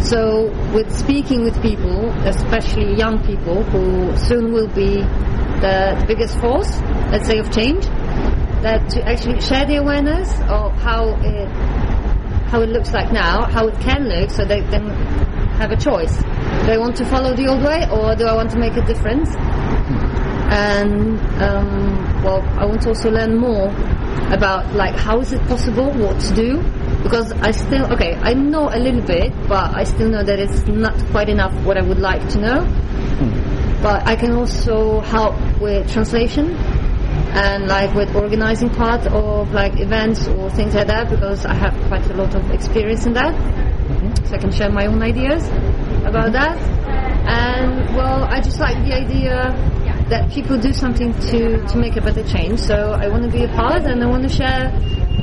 So with speaking with people, especially young people who soon will be the biggest force, let's say, of change, that to actually share the awareness of how it how it looks like now, how it can look, so they then have a choice. Do want to follow the old way or do I want to make a difference? And um, well, I want to also learn more about like how is it possible, what to do, because I still okay, I know a little bit, but I still know that it's not quite enough what I would like to know. But I can also help with translation and like with organizing part of like events or things like that because I have quite a lot of experience in that. Mm-hmm. So I can share my own ideas about mm-hmm. that. And well, I just like the idea that people do something to, to make a better change. So I want to be a part and I want to share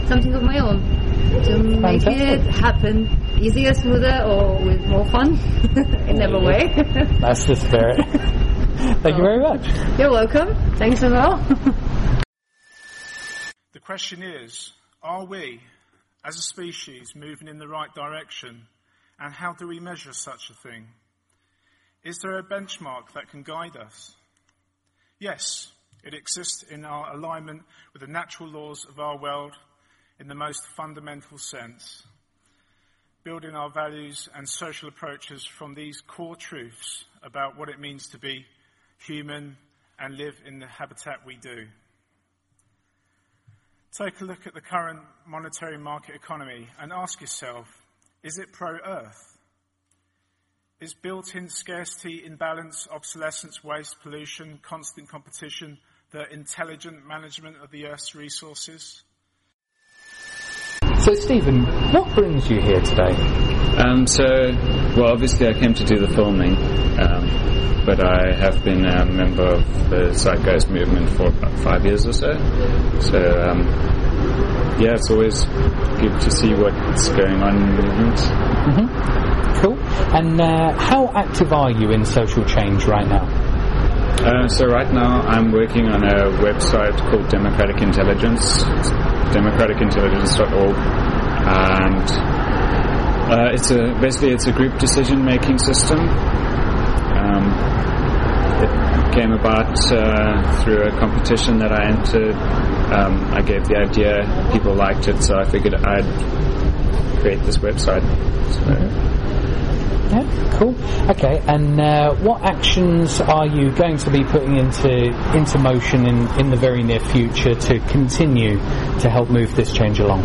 something of my own to make it happen easier, smoother, or with more fun in every way. That's the spirit. Thank you very much. You're welcome. Thanks as well. The question is, are we, as a species, moving in the right direction? And how do we measure such a thing? Is there a benchmark that can guide us? Yes, it exists in our alignment with the natural laws of our world in the most fundamental sense. Building our values and social approaches from these core truths about what it means to be human and live in the habitat we do. Take a look at the current monetary market economy and ask yourself, is it pro-earth? Is built-in scarcity, imbalance, obsolescence, waste, pollution, constant competition the intelligent management of the Earth's resources? So, Stephen, what brings you here today? Um, so, well, obviously I came to do the filming, um, but I have been a member of the Zeitgeist movement for about five years or so. So, um, yeah, it's always good to see what's going on in the movement. Mm-hmm. Cool. And uh, how active are you in social change right now? Uh, so right now I'm working on a website called Democratic Intelligence, democraticintelligence.org, and uh, it's a basically it's a group decision making system. Um, it came about uh, through a competition that I entered. Um, I gave the idea, people liked it, so I figured I'd create this website. So, yeah, cool. Okay, and uh, what actions are you going to be putting into into motion in, in the very near future to continue to help move this change along?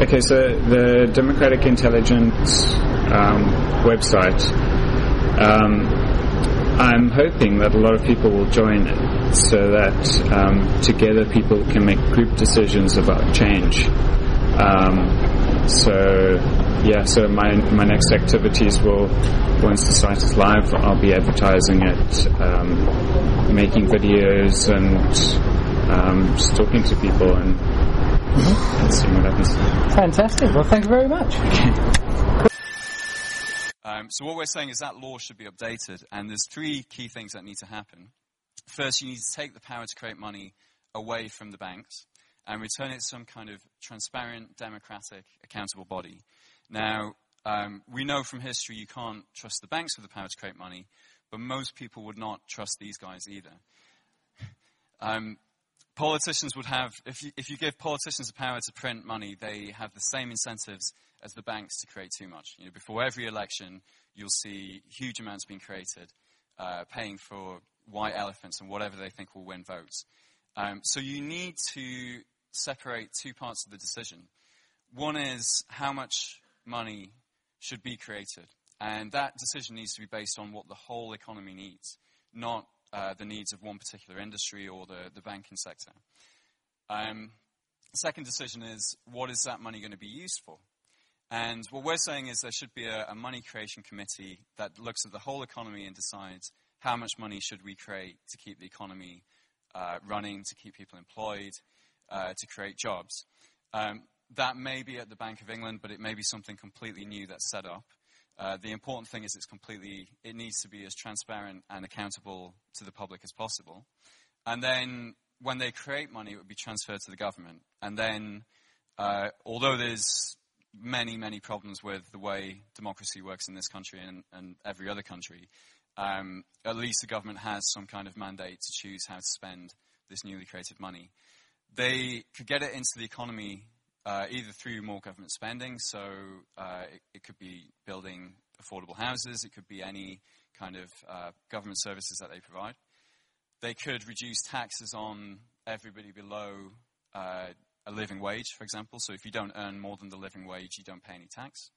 Okay, so the Democratic Intelligence um, website, um, I'm hoping that a lot of people will join it so that um, together people can make group decisions about change. So yeah, so my my next activities will, once the site is live, I'll be advertising it, um, making videos, and um, just talking to people and, and seeing what happens. Fantastic. Well, thank you very much. Um, so what we're saying is that law should be updated, and there's three key things that need to happen. First, you need to take the power to create money away from the banks and return it to some kind of transparent, democratic, accountable body. Now, um, we know from history you can't trust the banks with the power to create money, but most people would not trust these guys either. Um, politicians would have, if you, if you give politicians the power to print money, they have the same incentives as the banks to create too much. You know, before every election, you'll see huge amounts being created, uh, paying for white elephants and whatever they think will win votes. Um, so you need to separate two parts of the decision. One is how much money should be created. And that decision needs to be based on what the whole economy needs, not uh, the needs of one particular industry or the, the banking sector. Um, the second decision is what is that money going to be used for? And what we're saying is there should be a, a money creation committee that looks at the whole economy and decides how much money should we create to keep the economy uh, running, to keep people employed, uh, to create jobs. Um, that may be at the Bank of England, but it may be something completely new that's set up. Uh, the important thing is it's completely, it needs to be as transparent and accountable to the public as possible. And then when they create money, it would be transferred to the government. And then, uh, although there's many, many problems with the way democracy works in this country and, and every other country, um, at least the government has some kind of mandate to choose how to spend this newly created money. They could get it into the economy uh, either through more government spending, so uh, it, it, could be building affordable houses, it could be any kind of uh, government services that they provide. They could reduce taxes on everybody below uh, a living wage, for example. So if you don't earn more than the living wage, you don't pay any tax.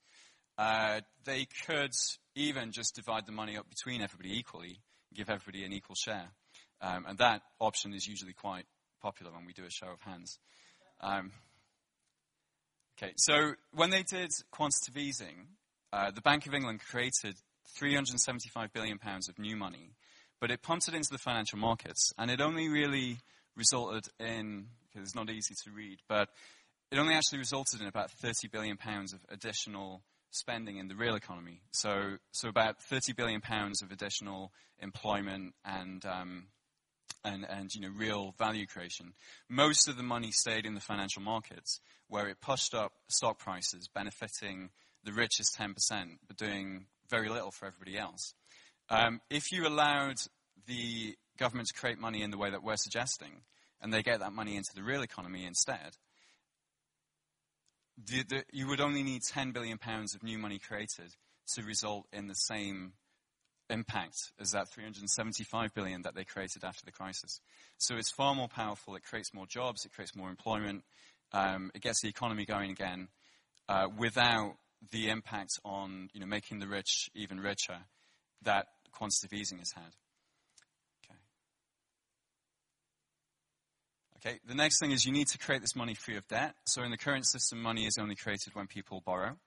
Uh, they could even just divide the money up between everybody equally, give everybody an equal share. Um, and that option is usually quite popular when we do a show of hands. Um, okay, so when they did quantitative easing, uh, the Bank of England created 375 billion pounds of new money, but it pumped it into the financial markets, and it only really resulted in, because it's not easy to read, but it only actually resulted in about 30 billion pounds of additional spending in the real economy. So, so about 30 billion pounds of additional employment and um, and, and you know, real value creation. Most of the money stayed in the financial markets, where it pushed up stock prices, benefiting the richest 10%, but doing very little for everybody else. Um, if you allowed the government to create money in the way that we're suggesting, and they get that money into the real economy instead, the, the, you would only need 10 billion pounds of new money created to result in the same impact as that 375 billion that they created after the crisis. So it's far more powerful. It creates more jobs. It creates more employment. Um, it gets the economy going again uh, without the impact on you know making the rich even richer that quantitative easing has had. Okay. Okay. The next thing is you need to create this money free of debt. So in the current system, money is only created when people borrow.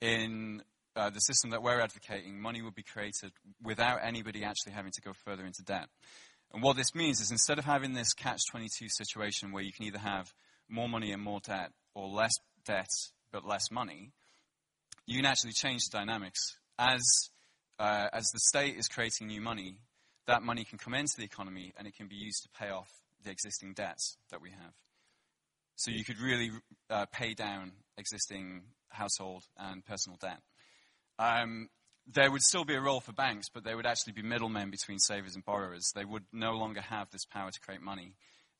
In uh, the system that we're advocating, money would be created without anybody actually having to go further into debt. And what this means is instead of having this catch 22 situation where you can either have more money and more debt or less debt but less money, you can actually change the dynamics. As, uh, as the state is creating new money, that money can come into the economy and it can be used to pay off the existing debts that we have. So you could really uh, pay down existing household and personal debt. Um, there would still be a role for banks, but they would actually be middlemen between savers and borrowers. They would no longer have this power to create money,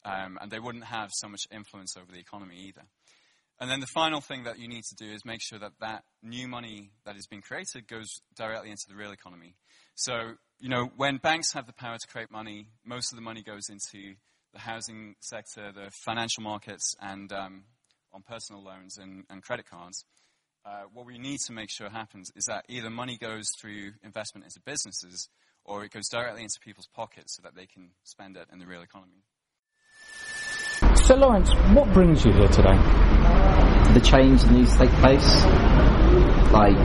um, and they wouldn't have so much influence over the economy either. And then the final thing that you need to do is make sure that that new money that is being created goes directly into the real economy. So, you know, when banks have the power to create money, most of the money goes into the housing sector, the financial markets, and um, on personal loans and, and credit cards. Uh, what we need to make sure happens is that either money goes through investment into businesses or it goes directly into people's pockets so that they can spend it in the real economy. So, Lawrence, what brings you here today? The change needs to take place. Like,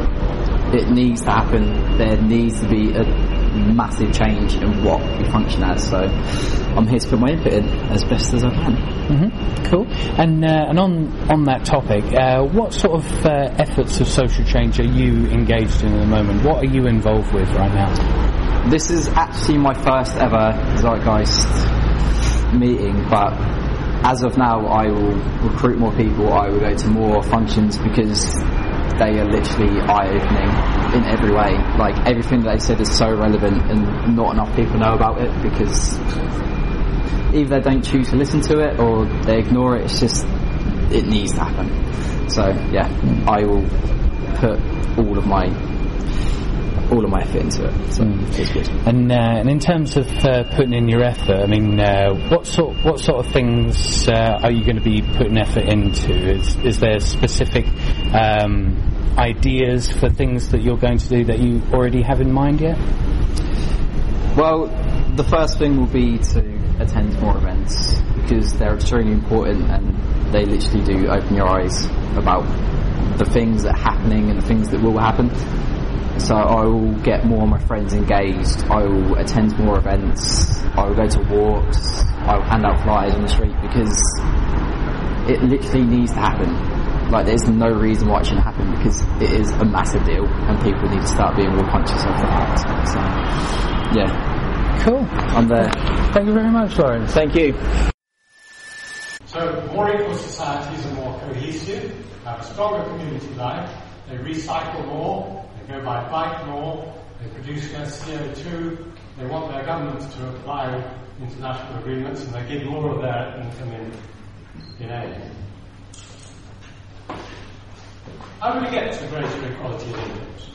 it needs to happen. There needs to be a massive change in what we function as. So, I'm here to put my input in as best as I can. Mm-hmm. Cool. And uh, and on on that topic, uh, what sort of uh, efforts of social change are you engaged in at the moment? What are you involved with right now? This is actually my first ever Zeitgeist meeting, but as of now, I will recruit more people. I will go to more functions because they are literally eye-opening in every way. Like everything that they said is so relevant, and not enough people know about it because either they don't choose to listen to it or they ignore it. It's just it needs to happen. So yeah, I will put all of my all of my effort into it. So mm. it's good. And uh, and in terms of uh, putting in your effort, I mean, uh, what sort what sort of things uh, are you going to be putting effort into? Is is there specific um, ideas for things that you're going to do that you already have in mind yet? Well, the first thing will be to attend more events because they're extremely important and they literally do open your eyes about the things that are happening and the things that will happen. So I will get more of my friends engaged. I will attend more events. I will go to walks. I will hand out flyers on the street because it literally needs to happen. Like there's no reason why it shouldn't happen because it is a massive deal and people need to start being more conscious of the fact. So yeah. Cool. I'm there. Thank you very much, Lauren. Thank you. So more equal societies are more cohesive, have a stronger community life, they recycle more, they go by bike more, they produce less CO2, they want their governments to apply international agreements, and they give more of their income in, in aid. How do we get to greater equality of incomes?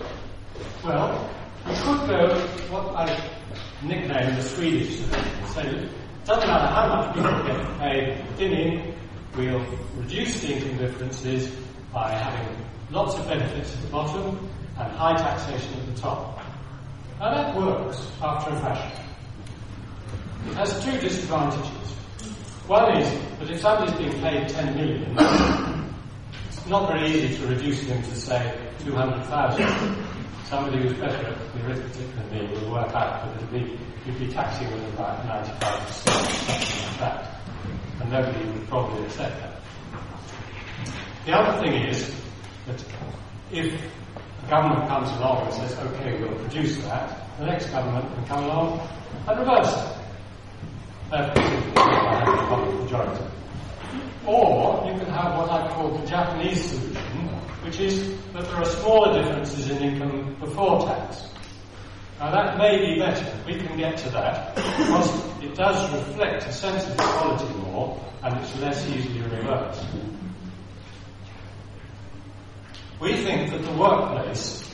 Well, we could go what I nicknamed the Swedish solution. So it doesn't matter how much people get paid in we'll reduce the income differences by having lots of benefits at the bottom and high taxation at the top. Now that works after a fashion. It has two disadvantages. One is that if somebody's being paid 10 million, it's not very easy to reduce them to, say, 200,000. Somebody who's better at the arithmetic than me will work out that it'll be, you'd be taxing them about 95%, something like that. And nobody would probably accept that. The other thing is that if government comes along and says, okay, we'll produce that, the next government can come along and reverse it. Majority. Or you can have what I call the Japanese solution, which is that there are smaller differences in income before tax. Now that may be better. We can get to that because it does reflect a sense of equality more and it's less easily reversed. We think that the workplace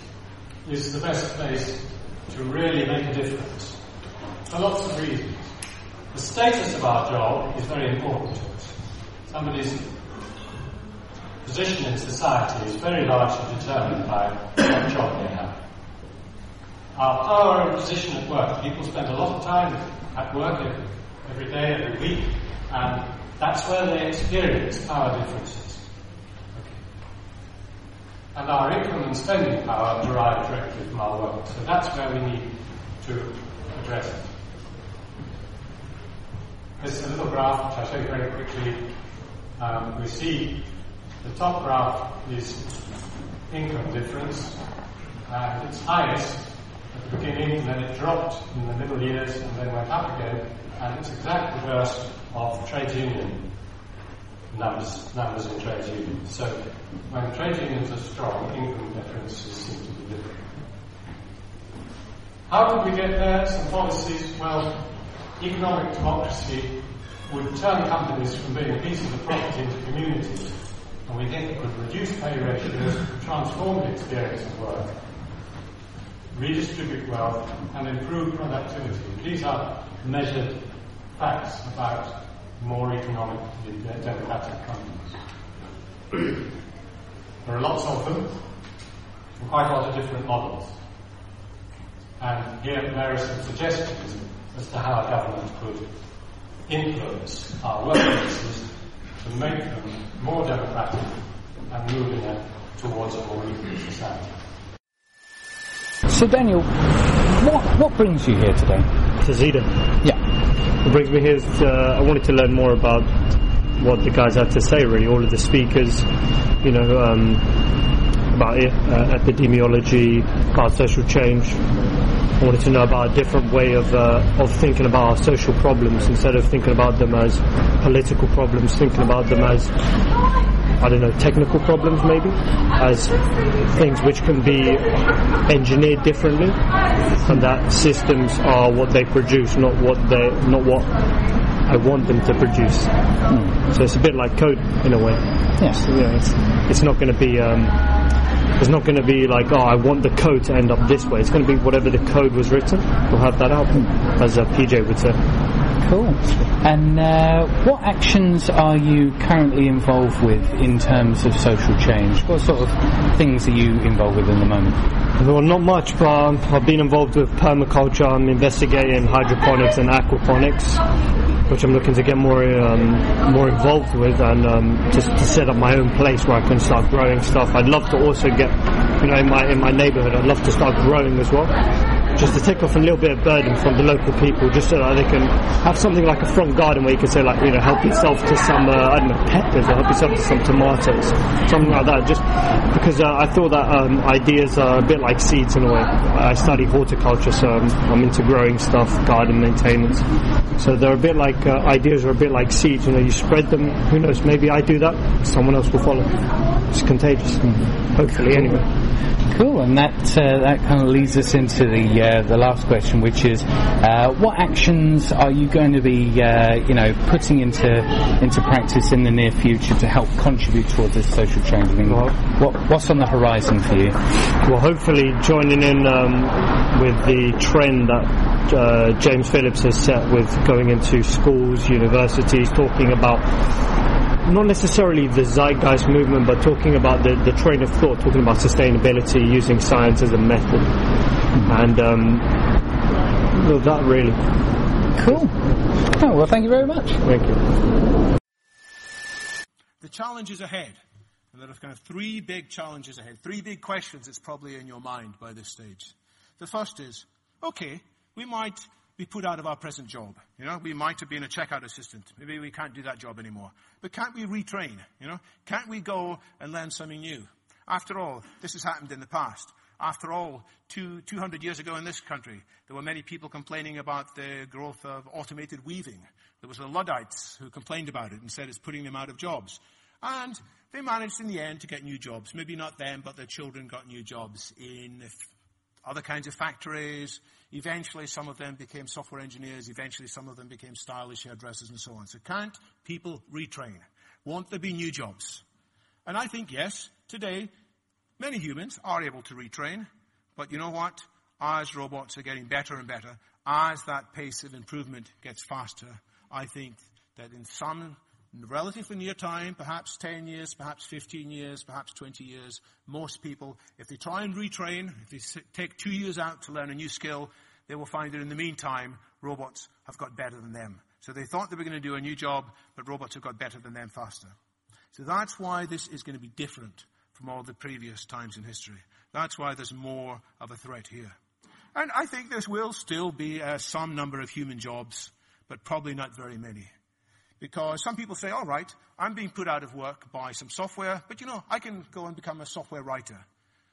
is the best place to really make a difference for lots of reasons. The status of our job is very important to us. Somebody's position in society is very largely determined by what job they have. Our power and position at work, people spend a lot of time at work every day, every week, and that's where they experience power differences. And our income and spending power derive directly from our work, so that's where we need to address it. This is a little graph which I'll show you very quickly. Um, we see the top graph is income difference, and it's highest at the beginning, and then it dropped in the middle years, and then went up again, and it's exact reverse of trade union numbers, numbers in trade unions. So when trade unions are strong, income differences seem to be different. How did we get there? Some policies, well, economic democracy would turn companies from being a piece of property into communities. And we think it would reduce pay ratios, transform the experience of work, redistribute wealth, and improve productivity. These are measured facts about more economic democratic companies. there are lots of them, and quite a lot of different models. And here there are some suggestions as to how a government could influence our workplaces to make them more democratic and moving them towards a more equal society. So, Daniel, what, what brings you here today? To Z-Day. Yeah. Brings me here uh, I wanted to learn more about what the guys had to say, really. All of the speakers, you know, um, about uh, epidemiology, about social change. I wanted to know about a different way of uh, of thinking about our social problems instead of thinking about them as political problems, thinking about them as I don't know, technical problems maybe, as things which can be engineered differently, and that systems are what they produce, not what they, not what I want them to produce. Mm. So it's a bit like code in a way. Yes. Yeah, it's, it's not going to be. Um, it's not going to be like, oh, I want the code to end up this way. It's going to be whatever the code was written. We'll have that out, mm. as uh, PJ would say. Cool. And uh, what actions are you currently involved with in terms of social change? What sort of things are you involved with in the moment? Well, not much, but um, I've been involved with permaculture. I'm investigating hydroponics and aquaponics, which I'm looking to get more um, more involved with, and um, just to set up my own place where I can start growing stuff. I'd love to also get, you know, in my in my neighbourhood, I'd love to start growing as well just to take off a little bit of burden from the local people, just so that they can have something like a front garden where you can say, like, you know, help yourself to some, uh, I don't know, peppers or help yourself to some tomatoes, something like that. Just because uh, I thought that um, ideas are a bit like seeds in a way. I study horticulture, so I'm, I'm into growing stuff, garden maintenance. So they're a bit like uh, ideas are a bit like seeds. You know, you spread them. Who knows? Maybe I do that. Someone else will follow. It's contagious. Mm-hmm. Hopefully, anyway. Cool, and that uh, that kind of leads us into the uh, the last question, which is, uh, what actions are you going to be, uh, you know, putting into into practice in the near future to help contribute towards this social change? I mean, what, what's on the horizon for you? Well, hopefully joining in um, with the trend that uh, James Phillips has set with going into schools, universities, talking about not necessarily the zeitgeist movement, but talking about the, the train of thought, talking about sustainability, using science as a method. And um, well, that really. Cool. Oh, well, thank you very much. Thank you. The challenges ahead. And there are kind of three big challenges ahead, three big questions that's probably in your mind by this stage. The first is, okay, we might be put out of our present job. You know, we might have been a checkout assistant. Maybe we can't do that job anymore. But can't we retrain? You know, can't we go and learn something new? After all, this has happened in the past. After all, two, 200 years ago in this country, there were many people complaining about the growth of automated weaving. There was the Luddites who complained about it and said it's putting them out of jobs. And they managed in the end to get new jobs. Maybe not them, but their children got new jobs in other kinds of factories. Eventually, some of them became software engineers. Eventually, some of them became stylish hairdressers and so on. So can't people retrain? Won't there be new jobs? And I think, yes, today, many humans are able to retrain. But you know what? As robots are getting better and better, as that pace of improvement gets faster, I think that in some relatively near time, perhaps 10 years, perhaps 15 years, perhaps 20 years, most people, if they try and retrain, if they take two years out to learn a new skill, they will find that in the meantime, robots have got better than them. So they thought they were going to do a new job, but robots have got better than them faster. So that's why this is going to be different from all the previous times in history. That's why there's more of a threat here. And I think there will still be uh, some number of human jobs, but probably not very many. Because some people say, all right, I'm being put out of work by some software, but you know, I can go and become a software writer.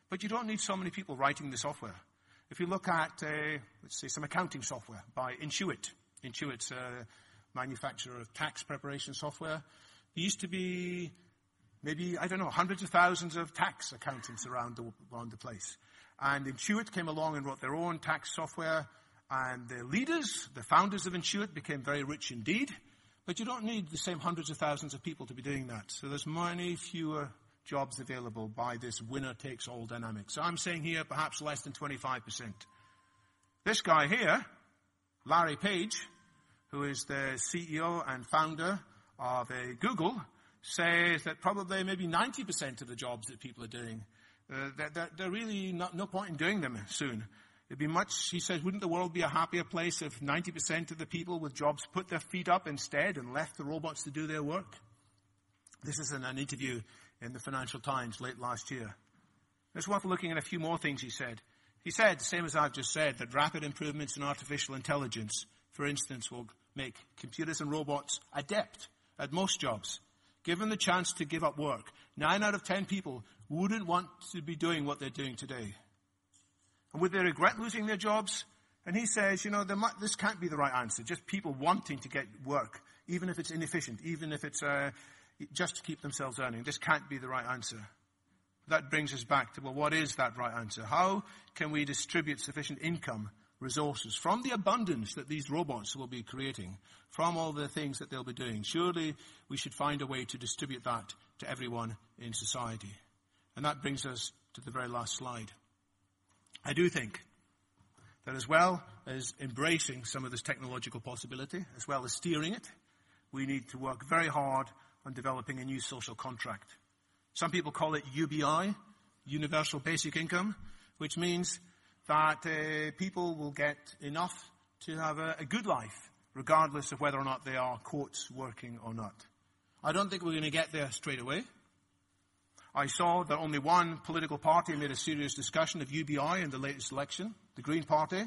But you don't need so many people writing the software. If you look at, uh, let's say, some accounting software by Intuit, Intuit's a manufacturer of tax preparation software, there used to be maybe, I don't know, hundreds of thousands of tax accountants around the, around the place. And Intuit came along and wrote their own tax software, and the leaders, the founders of Intuit, became very rich indeed. But you don't need the same hundreds of thousands of people to be doing that. So there's many fewer jobs available by this winner takes all dynamic. So I'm saying here perhaps less than 25%. This guy here, Larry Page, who is the CEO and founder of Google, says that probably maybe 90% of the jobs that people are doing, uh, they're, really not, no point in doing them soon. It'd be much, he says, wouldn't the world be a happier place if 90% of the people with jobs put their feet up instead and left the robots to do their work? This is in an interview in the Financial Times late last year. It's worth looking at a few more things he said. He said, the same as I've just said, that rapid improvements in artificial intelligence, for instance, will make computers and robots adept at most jobs. Given the chance to give up work, nine out of ten people wouldn't want to be doing what they're doing today. And would they regret losing their jobs? And he says, you know, might, this can't be the right answer. Just people wanting to get work, even if it's inefficient, even if it's uh, just to keep themselves earning. This can't be the right answer. That brings us back to, well, what is that right answer? How can we distribute sufficient income, resources from the abundance that these robots will be creating, from all the things that they'll be doing? Surely we should find a way to distribute that to everyone in society. And that brings us to the very last slide. I do think that as well as embracing some of this technological possibility, as well as steering it, we need to work very hard on developing a new social contract. Some people call it UBI, Universal Basic Income, which means that uh, people will get enough to have a, a good life, regardless of whether or not they are, quotes, working or not. I don't think we're going to get there straight away. I saw that only one political party made a serious discussion of UBI in the latest election, the Green Party,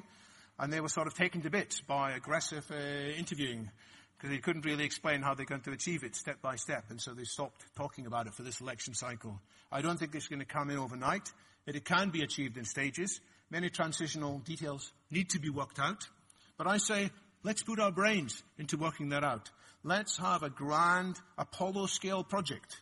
and they were sort of taken to bits by aggressive uh, interviewing because they couldn't really explain how they're going to achieve it step by step, and so they stopped talking about it for this election cycle. I don't think it's going to come in overnight. That it can be achieved in stages. Many transitional details need to be worked out. But I say, let's put our brains into working that out. Let's have a grand Apollo scale project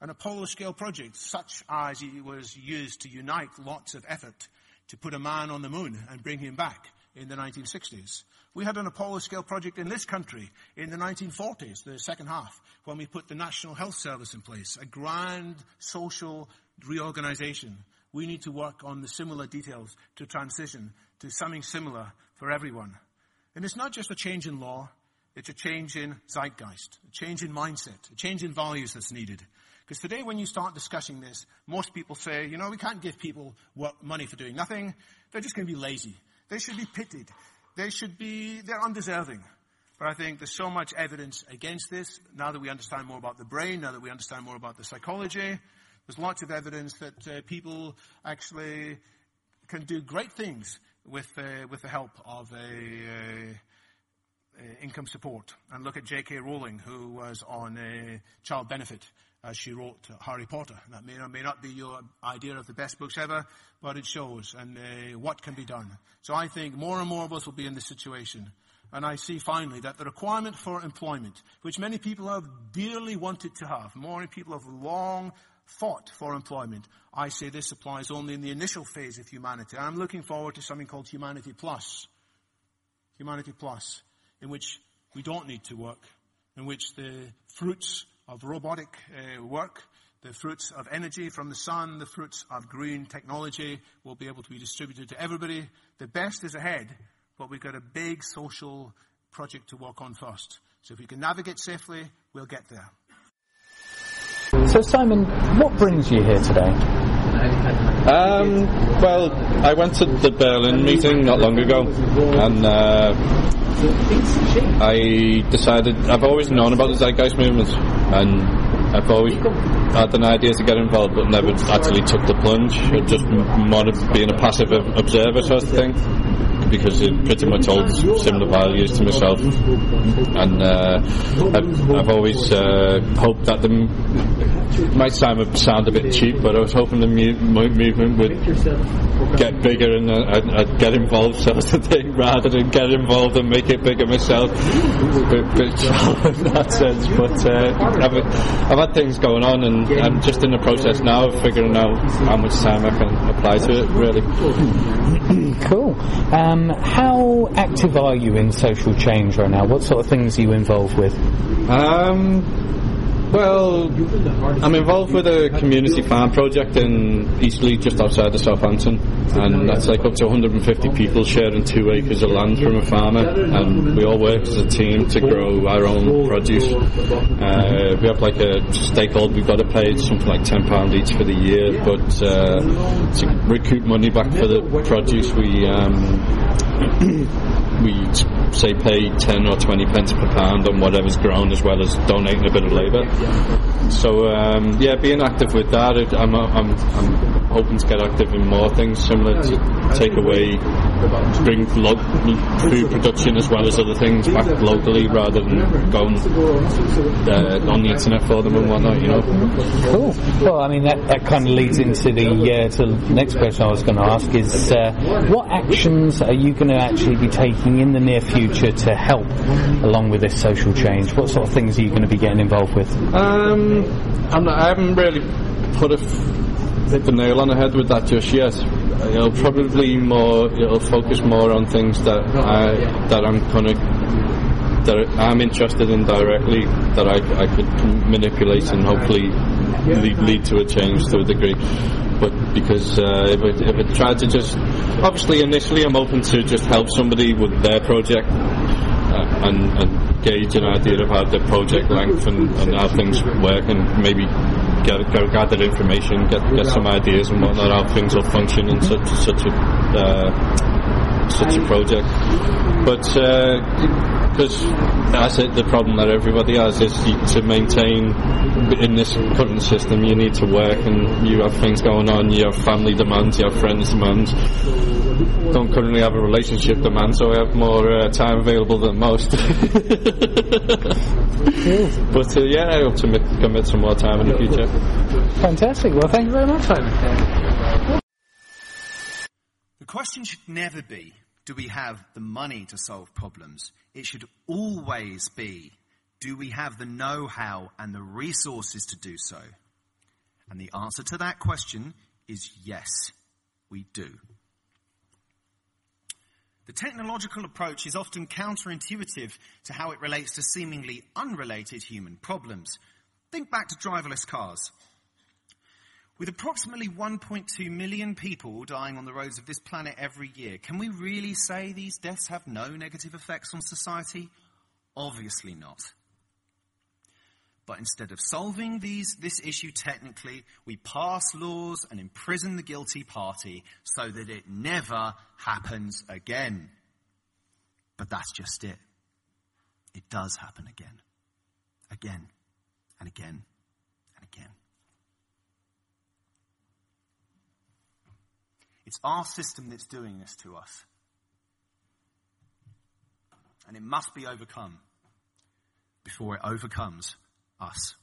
an Apollo scale project, such as it was used to unite lots of effort to put a man on the moon and bring him back in the 1960s. We had an Apollo scale project in this country in the 1940s, the second half, when we put the National Health Service in place, a grand social reorganization. We need to work on the similar details to transition to something similar for everyone. And it's not just a change in law, it's a change in zeitgeist, a change in mindset, a change in values that's needed. Because today when you start discussing this, most people say, you know, we can't give people money for doing nothing. They're just going to be lazy. They should be pitied. They should be, they're undeserving. But I think there's so much evidence against this. Now that we understand more about the brain, now that we understand more about the psychology, there's lots of evidence that uh, people actually can do great things with, uh, with the help of a, uh, income support. And look at J.K. Rowling, who was on a child benefit as she wrote Harry Potter. That may or may not be your idea of the best books ever, but it shows and uh, what can be done. So I think more and more of us will be in this situation. And I see finally that the requirement for employment, which many people have dearly wanted to have, more people have long fought for employment. I say this applies only in the initial phase of humanity. I'm looking forward to something called Humanity Plus. Humanity Plus, in which we don't need to work, in which the fruits of robotic uh, work, the fruits of energy from the sun, the fruits of green technology will be able to be distributed to everybody. The best is ahead, but we've got a big social project to work on first. So if we can navigate safely, we'll get there. So, Simon, what brings you here today? Um, well, I went to the Berlin meeting not long ago, and uh, I decided I've always known about the Zeitgeist movement, and I've always had an idea to get involved, but never actually took the plunge. I just being a passive observer sort of thing because it pretty much holds similar values to myself. And uh, I've, I've, always uh, hoped that the might sound, sound a bit cheap, but I was hoping the mu- movement would get bigger and uh, I'd, get involved sort of thing rather than get involved and make it bigger myself. Bit, bit in that sense, but uh, I've, I've had things going on and I'm just in the process now of figuring out how much time I can apply to it. Really cool. Um, how active are you in social change right now? What sort of things are you involved with? Um, well, I'm involved with a community farm project in Eastleigh, just outside of Southampton, and that's like up to 150 people sharing two acres of land from a farmer, and we all work as a team to grow our own produce. Uh, we have like a stakeholder we've got to pay something like £10 each for the year, but uh, to recoup money back for the produce, we um, we say pay 10 or 20 pence per pound on whatever's grown as well as donating a bit of labour. So um, yeah, being active with that, I'm, I'm, I'm hoping to get active in more things similar to take away, bring food production as well as other things back locally rather than going uh, on the internet for them and whatnot, you know. Cool. Well, I mean, that, that kind of leads into the, uh, to next question I was going to ask is uh, what actions are you going to actually be taking in the near future to help along with this social change? What sort of things are you going to be getting involved with? Um, not, i haven't really put a f- hit the nail on the head with that just yet. It'll probably more. It'll focus more on things that I that I'm kind of that I'm interested in directly that I, I could manipulate and hopefully lead, lead to a change to a degree but because uh, if, it, if it tried to just obviously initially I'm open to just help somebody with their project uh, and, and, gauge an idea of how the project length and, and how things work and maybe get, gather information get get some ideas and whatnot how things will function in such such a uh, such a project. But uh, because that's it, the problem that everybody has is you, to maintain in this current system you need to work and you have things going on you have family demands you have friends demands. Don't currently have a relationship demand so I have more uh, time available than most. But uh, yeah I hope to commit some more time in the future. Fantastic. Well thank you very much Simon. The question should never be do we have the money to solve problems? It should always be, do we have the know-how and the resources to do so? And the answer to that question is yes, we do. The technological approach is often counterintuitive to how it relates to seemingly unrelated human problems. Think back to driverless cars. With approximately 1.2 million people dying on the roads of this planet every year, can we really say these deaths have no negative effects on society? Obviously not. But instead of solving these, this issue technically, we pass laws and imprison the guilty party so that it never happens again. But that's just it. It does happen again. Again and again and again. It's our system that's doing this to us. And it must be overcome before it overcomes us.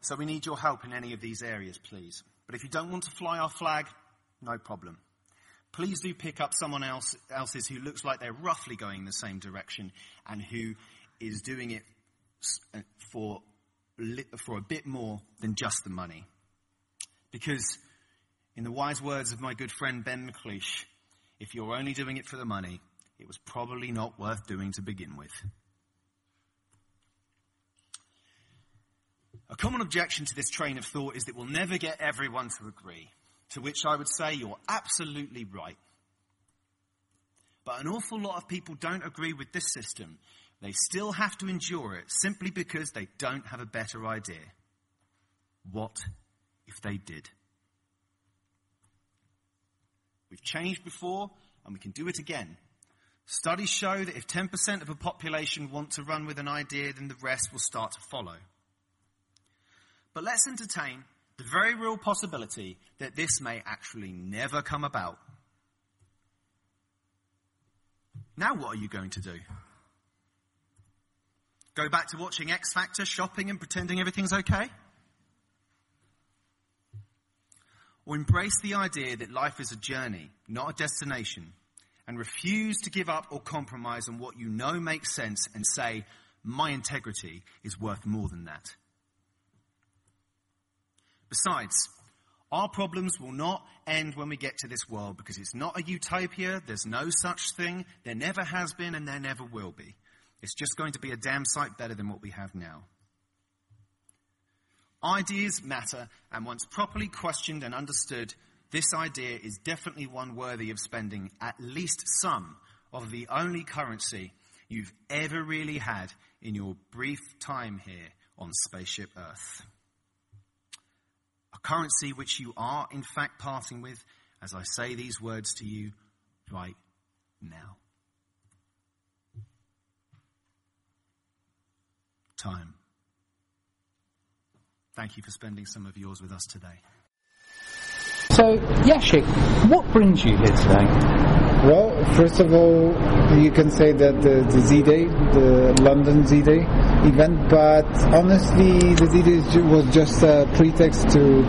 So we need your help in any of these areas, please. But if you don't want to fly our flag, no problem. Please do pick up someone else, else's who looks like they're roughly going the same direction and who is doing it uh, for, for a bit more than just the money. Because, in the wise words of my good friend Ben McLeish, if you're only doing it for the money, it was probably not worth doing to begin with. A common objection to this train of thought is that we'll never get everyone to agree, to which I would say you're absolutely right. But an awful lot of people don't agree with this system. They still have to endure it simply because they don't have a better idea. What if they did? We've changed before and we can do it again. Studies show that if 10% of a population want to run with an idea, then the rest will start to follow. But let's entertain the very real possibility that this may actually never come about. Now, what are you going to do? Go back to watching X Factor, shopping, and pretending everything's okay? Or embrace the idea that life is a journey, not a destination, and refuse to give up or compromise on what you know makes sense and say, my integrity is worth more than that. Besides, our problems will not end when we get to this world because it's not a utopia, there's no such thing, there never has been, and there never will be. It's just going to be a damn sight better than what we have now. Ideas matter, and once properly questioned and understood, this idea is definitely one worthy of spending at least some of the only currency you've ever really had in your brief time here on Spaceship Earth a currency which you are in fact parting with as I say these words to you right now. Time. Thank you for spending some of yours with us today. So, Yashik, what brings you here today? Well, first of all, you can say that the, the Z-Day, the London Z-Day event, but honestly, the Z-Day was just a pretext to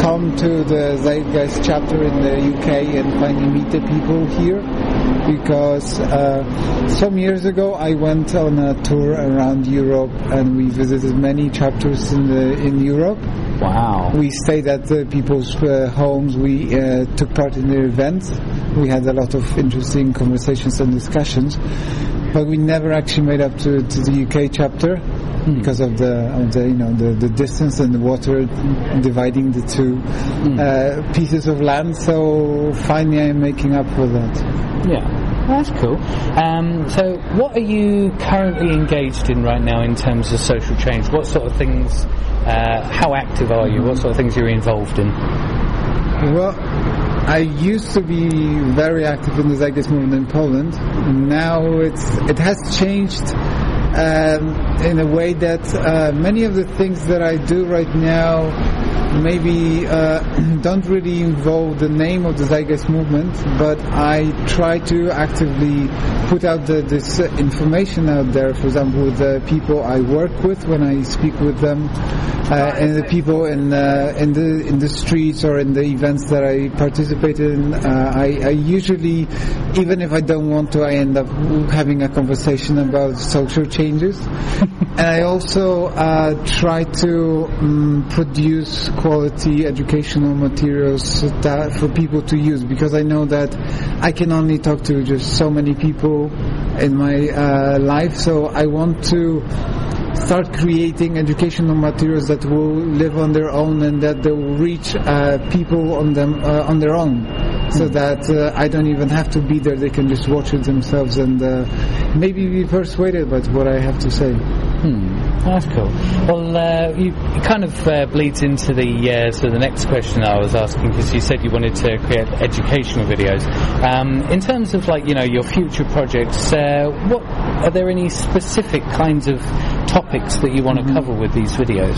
come to the Zeitgeist chapter in the UK and finally meet the people here. Because uh, some years ago, I went on a tour around Europe and we visited many chapters in the in Europe. Wow! We stayed at the people's uh, homes. We uh, took part in their events. We had a lot of interesting conversations and discussions, but we never actually made up to, to the UK chapter mm. because of the, of the you know the, the distance and the water dividing the two mm. uh, pieces of land. So finally, I'm making up for that. Yeah. That's cool. Um, so, what are you currently engaged in right now in terms of social change? What sort of things? Uh, how active are you? What sort of things are you involved in? Well, I used to be very active in the Zeitgeist movement in Poland. Now it's it has changed um, in a way that uh, many of the things that I do right now maybe uh, don't really involve the name of the Zeitgeist movement, but I try to actively put out the, this information out there. For example, with the people I work with when I speak with them, uh, and the people in uh, in the in the streets or in the events that I participate in. Uh, I, I usually, even if I don't want to, I end up having a conversation about social changes. and I also uh, try to um, produce quality educational materials that, for people to use because I know that I can only talk to just so many people in my uh, life. So I want to start creating educational materials that will live on their own and that they will reach uh, people on them uh, on their own. So that uh, I don't even have to be there. They can just watch it themselves and uh, maybe be persuaded by what I have to say Hmm. That's cool. Well, uh, you, it kind of uh, bleeds into the uh, so the next question I was asking because you said you wanted to create educational videos. Um, in terms of like you know your future projects, uh, what are there any specific kinds of topics that you want to cover with these videos?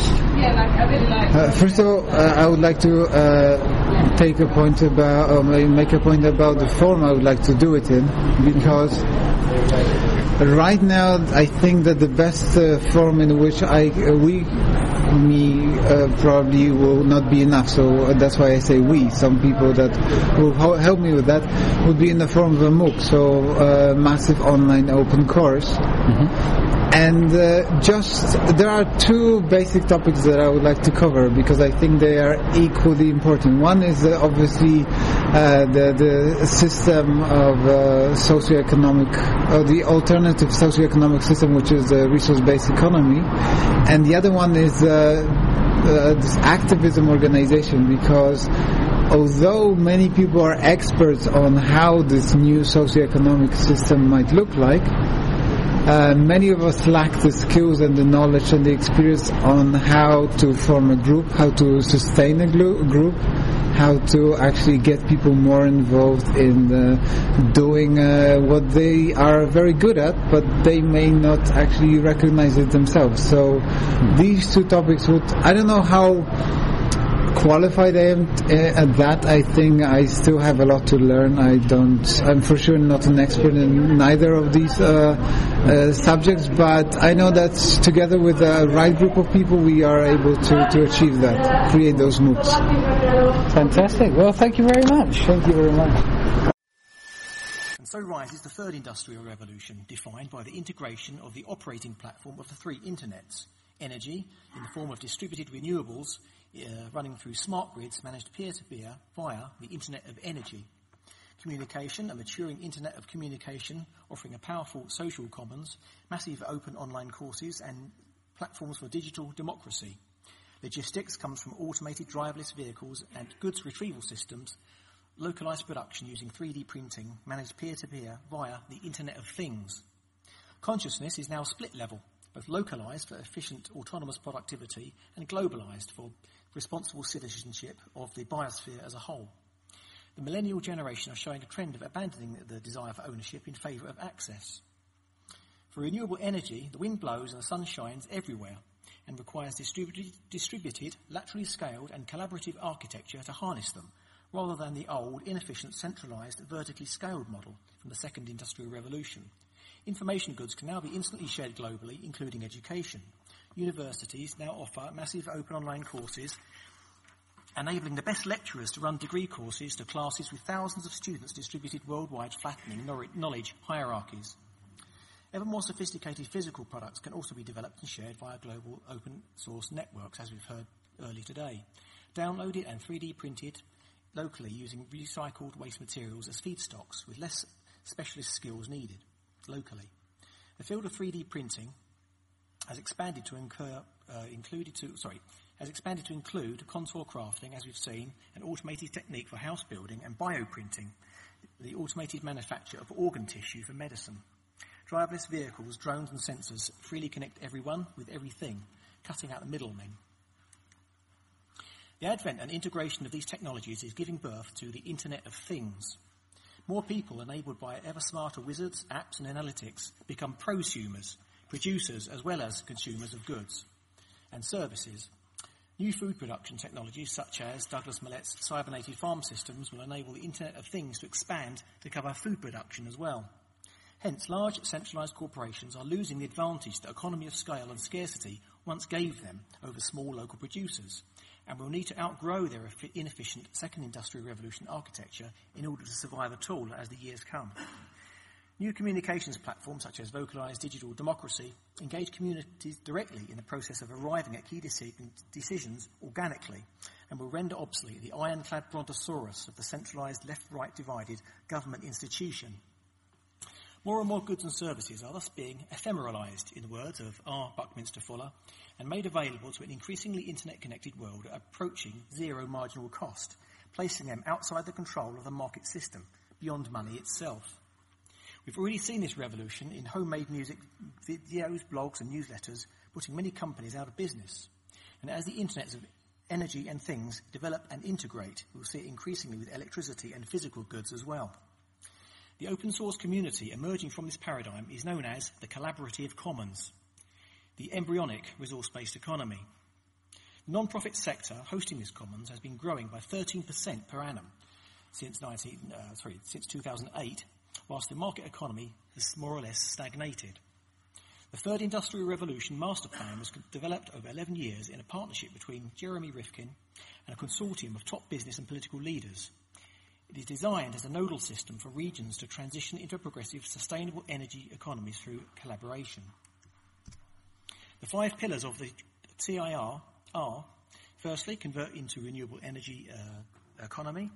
Uh, first of all, uh, I would like to uh, take a point about, or make a point about the form I would like to do it in, because right now I think that the best uh, form in which I uh, we me uh, probably will not be enough. So uh, that's why I say we. Some people that will ho- help me with that would be in the form of a MOOC, so uh, massive online open course. And uh, just there are two basic topics that I would like to cover because I think they are equally important. One is uh, obviously uh, the the system of uh, socioeconomic, or the alternative socioeconomic system, which is the resource-based economy, and the other one is uh, uh, this activism organization because although many people are experts on how this new socioeconomic system might look like, uh, many of us lack the skills and the knowledge and the experience on how to form a group, how to sustain a group, how to actually get people more involved in uh, doing uh, what they are very good at, but they may not actually recognize it themselves. So these two topics would, I don't know how qualified I am at that. I think I still have a lot to learn. I don't. I'm for sure not an expert in neither of these uh, uh, subjects, but I know that together with the right group of people, we are able to, to achieve that, create those MOOCs. Fantastic. Well, thank you very much. Thank you very much. And so rises the third industrial revolution, defined by the integration of the operating platform of the three internets. Energy, in the form of distributed renewables, uh, running through smart grids managed peer-to-peer via the Internet of Energy. Communication, a maturing Internet of Communication, offering a powerful social commons, massive open online courses, and platforms for digital democracy. Logistics comes from automated driverless vehicles and goods retrieval systems, localized production using 3D printing, managed peer-to-peer via the Internet of Things. Consciousness is now split level, both localized for efficient autonomous productivity and globalized for responsible citizenship of the biosphere as a whole. The millennial generation are showing a trend of abandoning the desire for ownership in favor of access. For renewable energy, the wind blows and the sun shines everywhere and requires distributed, distributed, laterally scaled and collaborative architecture to harness them, rather than the old, inefficient, centralized, vertically scaled model from the second industrial revolution. Information goods can now be instantly shared globally, including education. Universities now offer massive open online courses, enabling the best lecturers to run degree courses to classes with thousands of students distributed worldwide, flattening knowledge hierarchies. Ever more sophisticated physical products can also be developed and shared via global open source networks, as we've heard earlier today. Downloaded and 3D printed locally using recycled waste materials as feedstocks with less specialist skills needed locally. The field of 3D printing has expanded to incur, uh, included to, sorry, has expanded to include contour crafting, as we've seen, an automated technique for house building and bioprinting, the automated manufacture of organ tissue for medicine. Driverless vehicles, drones and sensors freely connect everyone with everything, cutting out the middlemen. The advent and integration of these technologies is giving birth to the Internet of Things. More people enabled by ever smarter wizards, apps and analytics become prosumers, producers as well as consumers of goods and services. New food production technologies such as Douglas Mallette's cybernated farm systems will enable the Internet of Things to expand to cover food production as well. Hence, large centralised corporations are losing the advantage that economy of scale and scarcity once gave them over small local producers, and will need to outgrow their inefficient second industrial revolution architecture in order to survive at all as the years come. New communications platforms such as Vocalize Digital Democracy engage communities directly in the process of arriving at key decisions organically and will render obsolete the ironclad brontosaurus of the centralized left-right divided government institution. More and more goods and services are thus being ephemeralized, in the words of R. Buckminster Fuller, and made available to an increasingly internet-connected world approaching zero marginal cost, placing them outside the control of the market system, beyond money itself. We've already seen this revolution in homemade music, videos, blogs, and newsletters, putting many companies out of business. And as the internet of energy and things develop and integrate, we'll see it increasingly with electricity and physical goods as well. The open source community emerging from this paradigm is known as the collaborative commons, the embryonic resource based economy. The non-profit sector hosting this commons has been growing by 13% per annum since, 19, uh, sorry, since 2008 whilst the market economy has more or less stagnated. The Third Industrial Revolution Master Plan was developed over 11 years in a partnership between Jeremy Rifkin and a consortium of top business and political leaders. It is designed as a nodal system for regions to transition into progressive, sustainable energy economies through collaboration. The five pillars of the TIR are firstly, convert into renewable energy uh, economy.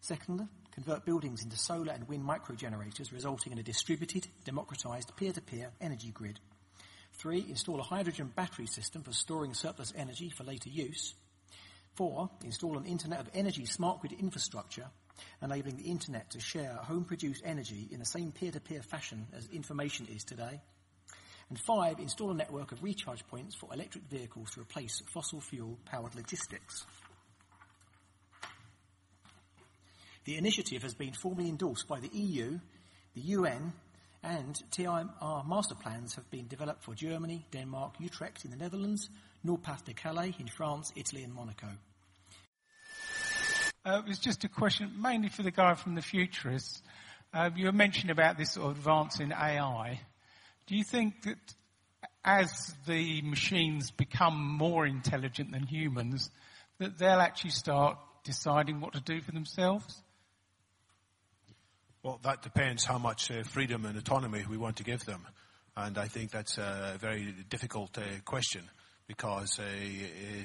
Secondly, convert buildings into solar and wind microgenerators, resulting in a distributed, democratized, peer-to-peer energy grid. Three, install a hydrogen battery system for storing surplus energy for later use. Four, install an Internet of Energy smart grid infrastructure, enabling the Internet to share home-produced energy in the same peer-to-peer fashion as information is today. And five, install a network of recharge points for electric vehicles to replace fossil fuel powered logistics. The initiative has been formally endorsed by the EU, the UN, and TIR master plans have been developed for Germany, Denmark, Utrecht in the Netherlands, Nord-Pas de Calais in France, Italy, and Monaco. Uh, it was just a question, mainly for the guy from the futurists. Uh, you were mentioning about this sort of advance in AI. Do you think that as the machines become more intelligent than humans, that they'll actually start deciding what to do for themselves? Well, that depends how much uh, freedom and autonomy we want to give them. And I think that's a very difficult uh, question because uh, uh,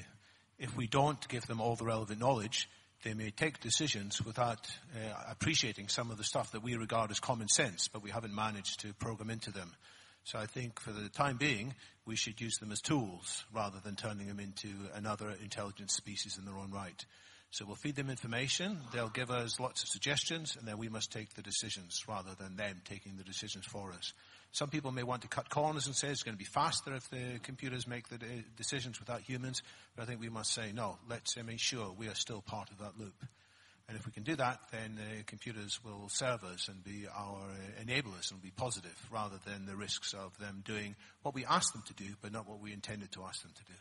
if we don't give them all the relevant knowledge, they may take decisions without uh, appreciating some of the stuff that we regard as common sense, but we haven't managed to program into them. So I think for the time being, we should use them as tools rather than turning them into another intelligent species in their own right. So we'll feed them information, they'll give us lots of suggestions, and then we must take the decisions rather than them taking the decisions for us. Some people may want to cut corners and say it's going to be faster if the computers make the decisions without humans, but I think we must say, no, let's make sure we are still part of that loop. And if we can do that, then uh, computers will serve us and be our uh, enablers and be positive rather than the risks of them doing what we ask them to do, but not what we intended to ask them to do.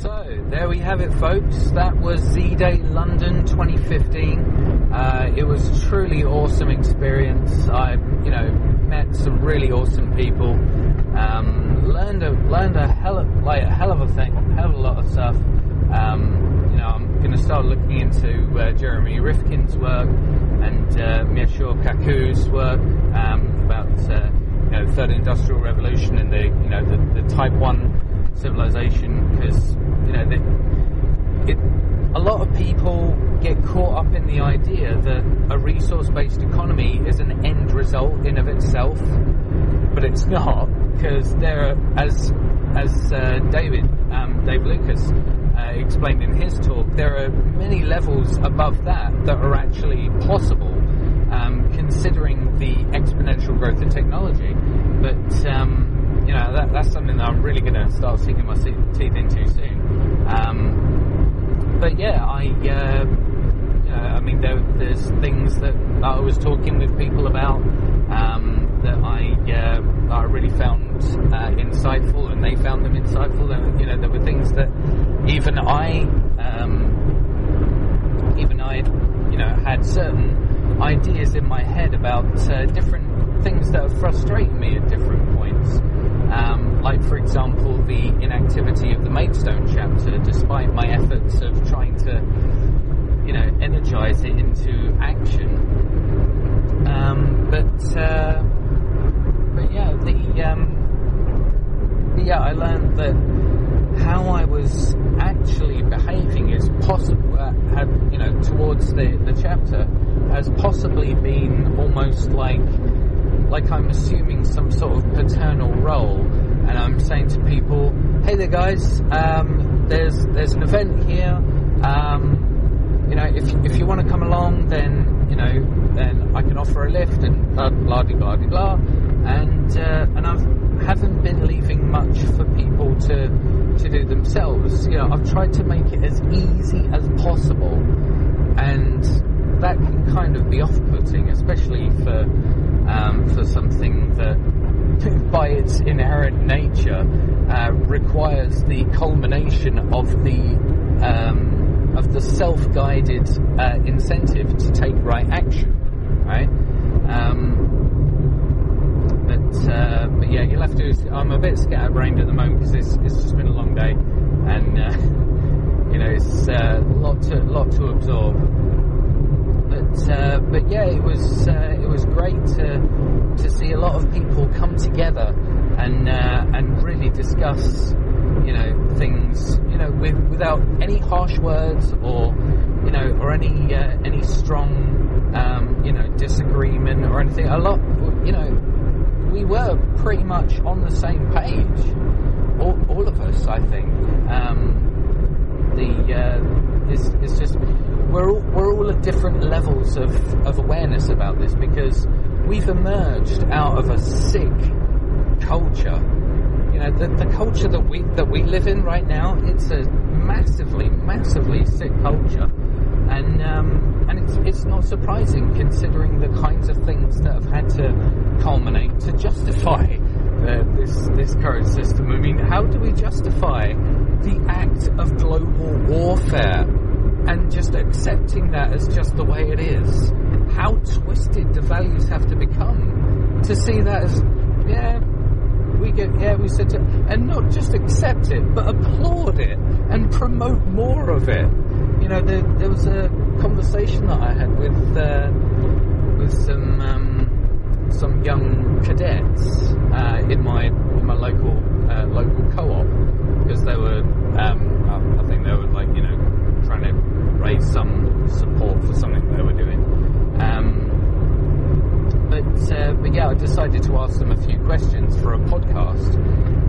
So there we have it, folks. That was Z Day London 2015. Uh, it was truly awesome experience. I, you know, met some really awesome people. Um, learned a learned a hell of like a hell of a thing, hell of a lot of stuff. Um, you know, I'm going to start looking into uh, Jeremy Rifkin's work and uh, Michio Kaku's work um, about uh, you know third industrial revolution and the you know the, the type one civilization because you know it, a lot of people get caught up in the idea that a resource-based economy is an end result in of itself, but it's not because there are as as uh, David um, Dave Lucas uh, explained in his talk, there are many levels above that that are actually possible. Um, considering the exponential growth of technology, but um, you know, that, that's something that I'm really going to start sinking my teeth into soon. Um, but yeah, I, uh, know, I mean, there, there's things that that I was talking with people about um, that I uh, I really found uh, insightful, and they found them insightful. And you know, there were things that even I um, even I you know had certain ideas in my head about uh, different things that are frustrating me at different points. Um, like, for example, the inactivity of the Maidstone chapter, despite my efforts of trying to, you know, energize it into action. Um, but, uh, but yeah, the, um, yeah, I learned that how I was actually behaving is possible, uh, had, you know, towards the, the chapter has possibly been almost like like I'm assuming some sort of paternal role, and I'm saying to people, "Hey there, guys. Um, there's there's an event here. Um, you know, if if you want to come along, then you know, then I can offer a lift and blah blah blah blah blah." And uh, and I haven't been leaving much for people to to do themselves. You know, I've tried to make it as easy as possible, and that can kind of be off-putting, especially for um, for something that, by its inherent nature, uh, requires the culmination of the um, of the self-guided uh, incentive to take right action, right? Um, but uh, but yeah, you'll have to. I'm a bit scatterbrained at the moment because it's, it's just been a long day, and uh, you know it's a lot to lot to absorb but uh, but yeah, it was uh, it was great to to see a lot of people come together and uh, and really discuss you know things you know with, without any harsh words or you know or any uh, any strong um, you know disagreement or anything. A lot you know we were pretty much on the same page, all, all of us. I think um, the uh, it's, it's just we're all, we're all at different levels of, of awareness about this because we've emerged out of a sick culture. You know, the, the culture that we that we live in right now, it's a massively, massively sick culture, and um, and it's it's not surprising considering the kinds of things that have had to culminate to justify uh, this this current system. I mean, how do we justify the act of global warfare? And just accepting that as just the way it is. How twisted the values have to become to see that as, yeah, we get, yeah, we said to, and not just accept it, but applaud it and promote more of it. You know, there, there was a conversation that I had with, uh, with some, um, some young cadets, uh, in my, in my local, uh, local co-op, because they were, um, I think they were like, you know, trying to raise some support for something they were doing. Um, but, uh, but yeah, I decided to ask them a few questions for a podcast,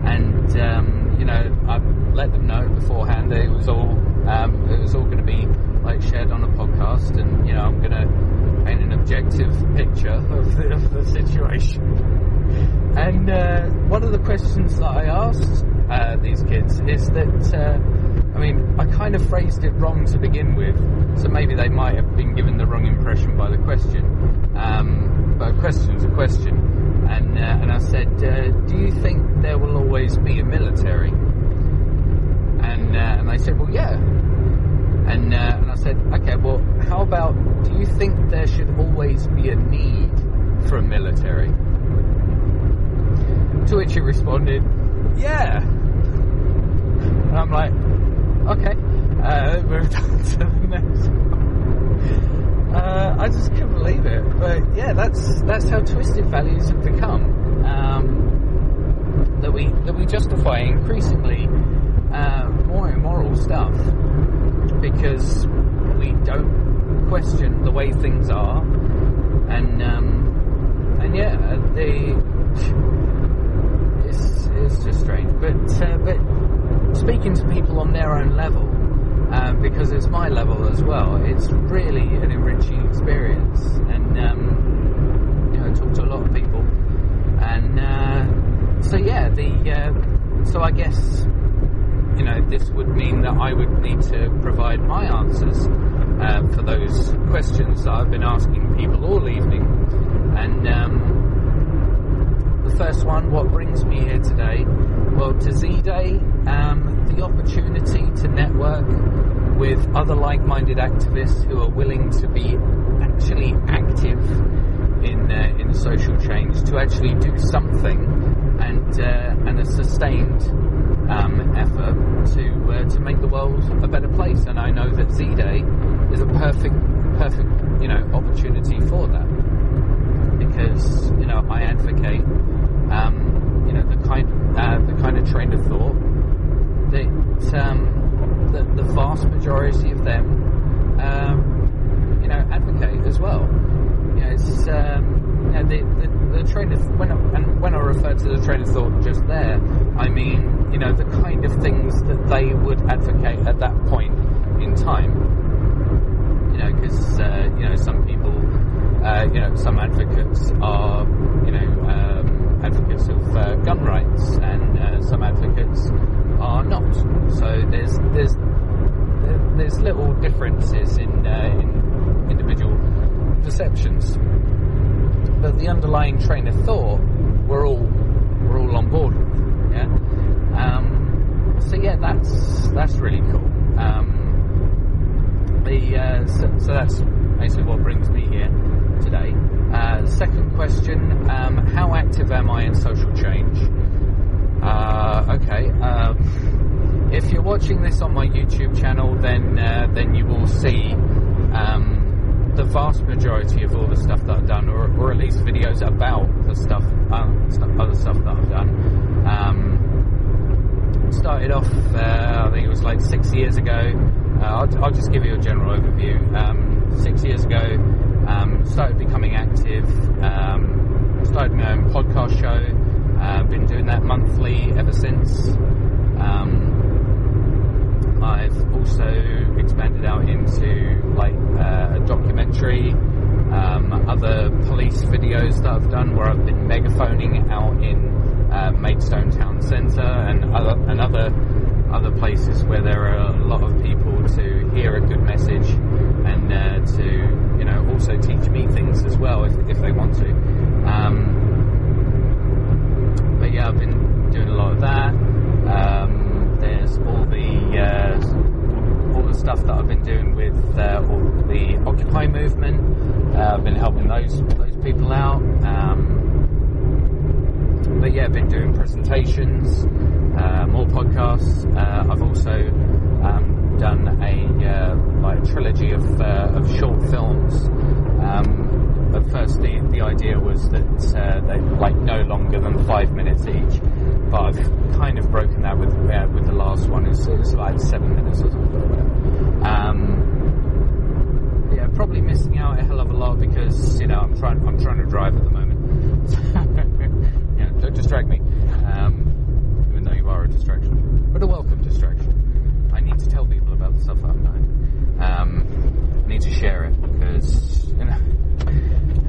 and um, you know, I let them know beforehand that it was all um, it was all going to be like shared on a podcast, and you know, I'm going to paint an objective picture of the, of the situation. And uh, one of the questions that I asked uh, these kids is that uh, I mean, I kind of phrased it wrong to begin with, so maybe they might have been given the wrong impression by the question. Um, but a question's a question, and uh, and I said, uh, "Do you think there will always be a military?" And uh, and they said, "Well, yeah." And uh, and I said, "Okay, well, how about? Do you think there should always be a need for a military?" To which he responded, "Yeah." And I'm like, okay. Uh, moved on to the next. Uh, I just couldn't believe it. But yeah, that's that's how twisted values have become. Um, that we that we justify increasingly uh, more immoral stuff because we don't question the way things are, and um, and yeah, the it's it's just strange. But uh, but speaking to people on their own level, uh, because it's my level as well, it's really an enriching experience. And, um, you know, I talk to a lot of people. And, uh, so yeah, the, uh, so I guess, you know, this would mean that I would need to provide my answers. uh, for those questions that I've been asking people all evening. And um, the first one, what brings me here today? Well, to Z Day, um, the opportunity to network with other like minded activists who are willing to be actually active in, uh, in social change, to actually do something and, uh, and a sustained um, effort to, uh, to make the world a better place. And I know that Z Day is a perfect, perfect you know, opportunity for that. Because, you know, I advocate um, you know the kind uh, the kind of train of thought that um, the, the vast majority of them um, you know advocate as well. You know, it's um, you know, the, the, the train of when I, and when I refer to the train of thought just there, I mean you know the kind of things that they would advocate at that point in time. You know, because uh, you know some people, uh, you know, some advocates are you know. Um, advocates of uh, gun rights, and uh, some advocates are not. So there's there's there's little differences in, uh, in individual perceptions, but the underlying train of thought we're all we're all on board with. Yeah. Um, so yeah, that's that's really cool. Um, the uh, so, so that's basically what brings me here today. Uh, second question um, How active am I in social change? Uh, okay. Um, if you're watching this on my YouTube channel, then uh, then you will see um, the vast majority of all the stuff that I've done, or, or at least videos about the stuff, uh, stuff other stuff that I've done. Um, started off, uh, I think it was like six years ago. Uh, I'll, I'll, just give you a general overview. Um, six years ago, um, started becoming active, um, started my own podcast show, uh, been doing that monthly ever since. Um, I've also expanded out into like uh, a documentary, um, other police videos that I've done where I've been megaphoning out in uh, Maidstone Town Centre and other, and other other places where there are a lot of people to hear a good message and uh, to you know also teach me things as well if, if they want to. Um, but yeah, I've been doing a lot of that. Um, there's all the uh, all the stuff that I've been doing with uh, all the Occupy movement. Uh, I've been helping those those people out. Um, but yeah, I've been doing presentations, uh, more podcasts. Uh, I've also um, done a uh, like trilogy of, of short films. At first, the, idea was that uh, they like no longer than five minutes each, but I've kind of broken that with uh, with the last one. It's, it's like seven minutes or something. Um, yeah, probably missing out a hell of a lot because you know I'm trying I'm trying to drive at the moment. yeah, don't distract me. Um, even though you are a distraction, but a welcome distraction. I need to tell people about the stuff I'm doing. Um, need to share it because you know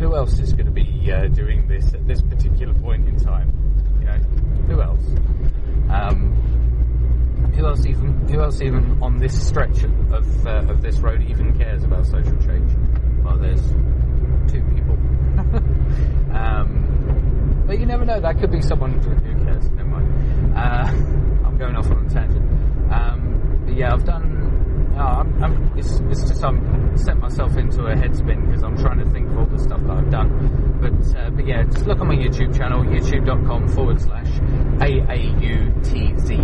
who else is going to be uh, doing this at this particular point in time? You know, who else? Um, who else even? Who else even on this stretch of uh, of this road even cares about social change? Well, there's two people. um, but you never know. That could be someone who cares. Never mind. Uh, I'm going off on a tangent. Um, but yeah, I've done. Uh, I'm, I'm, it's, it's just I'm set myself into a headspin because I'm trying to think of all the stuff that I've done. But uh, but yeah, just look on my YouTube channel, youtube.com forward slash AAUTZM.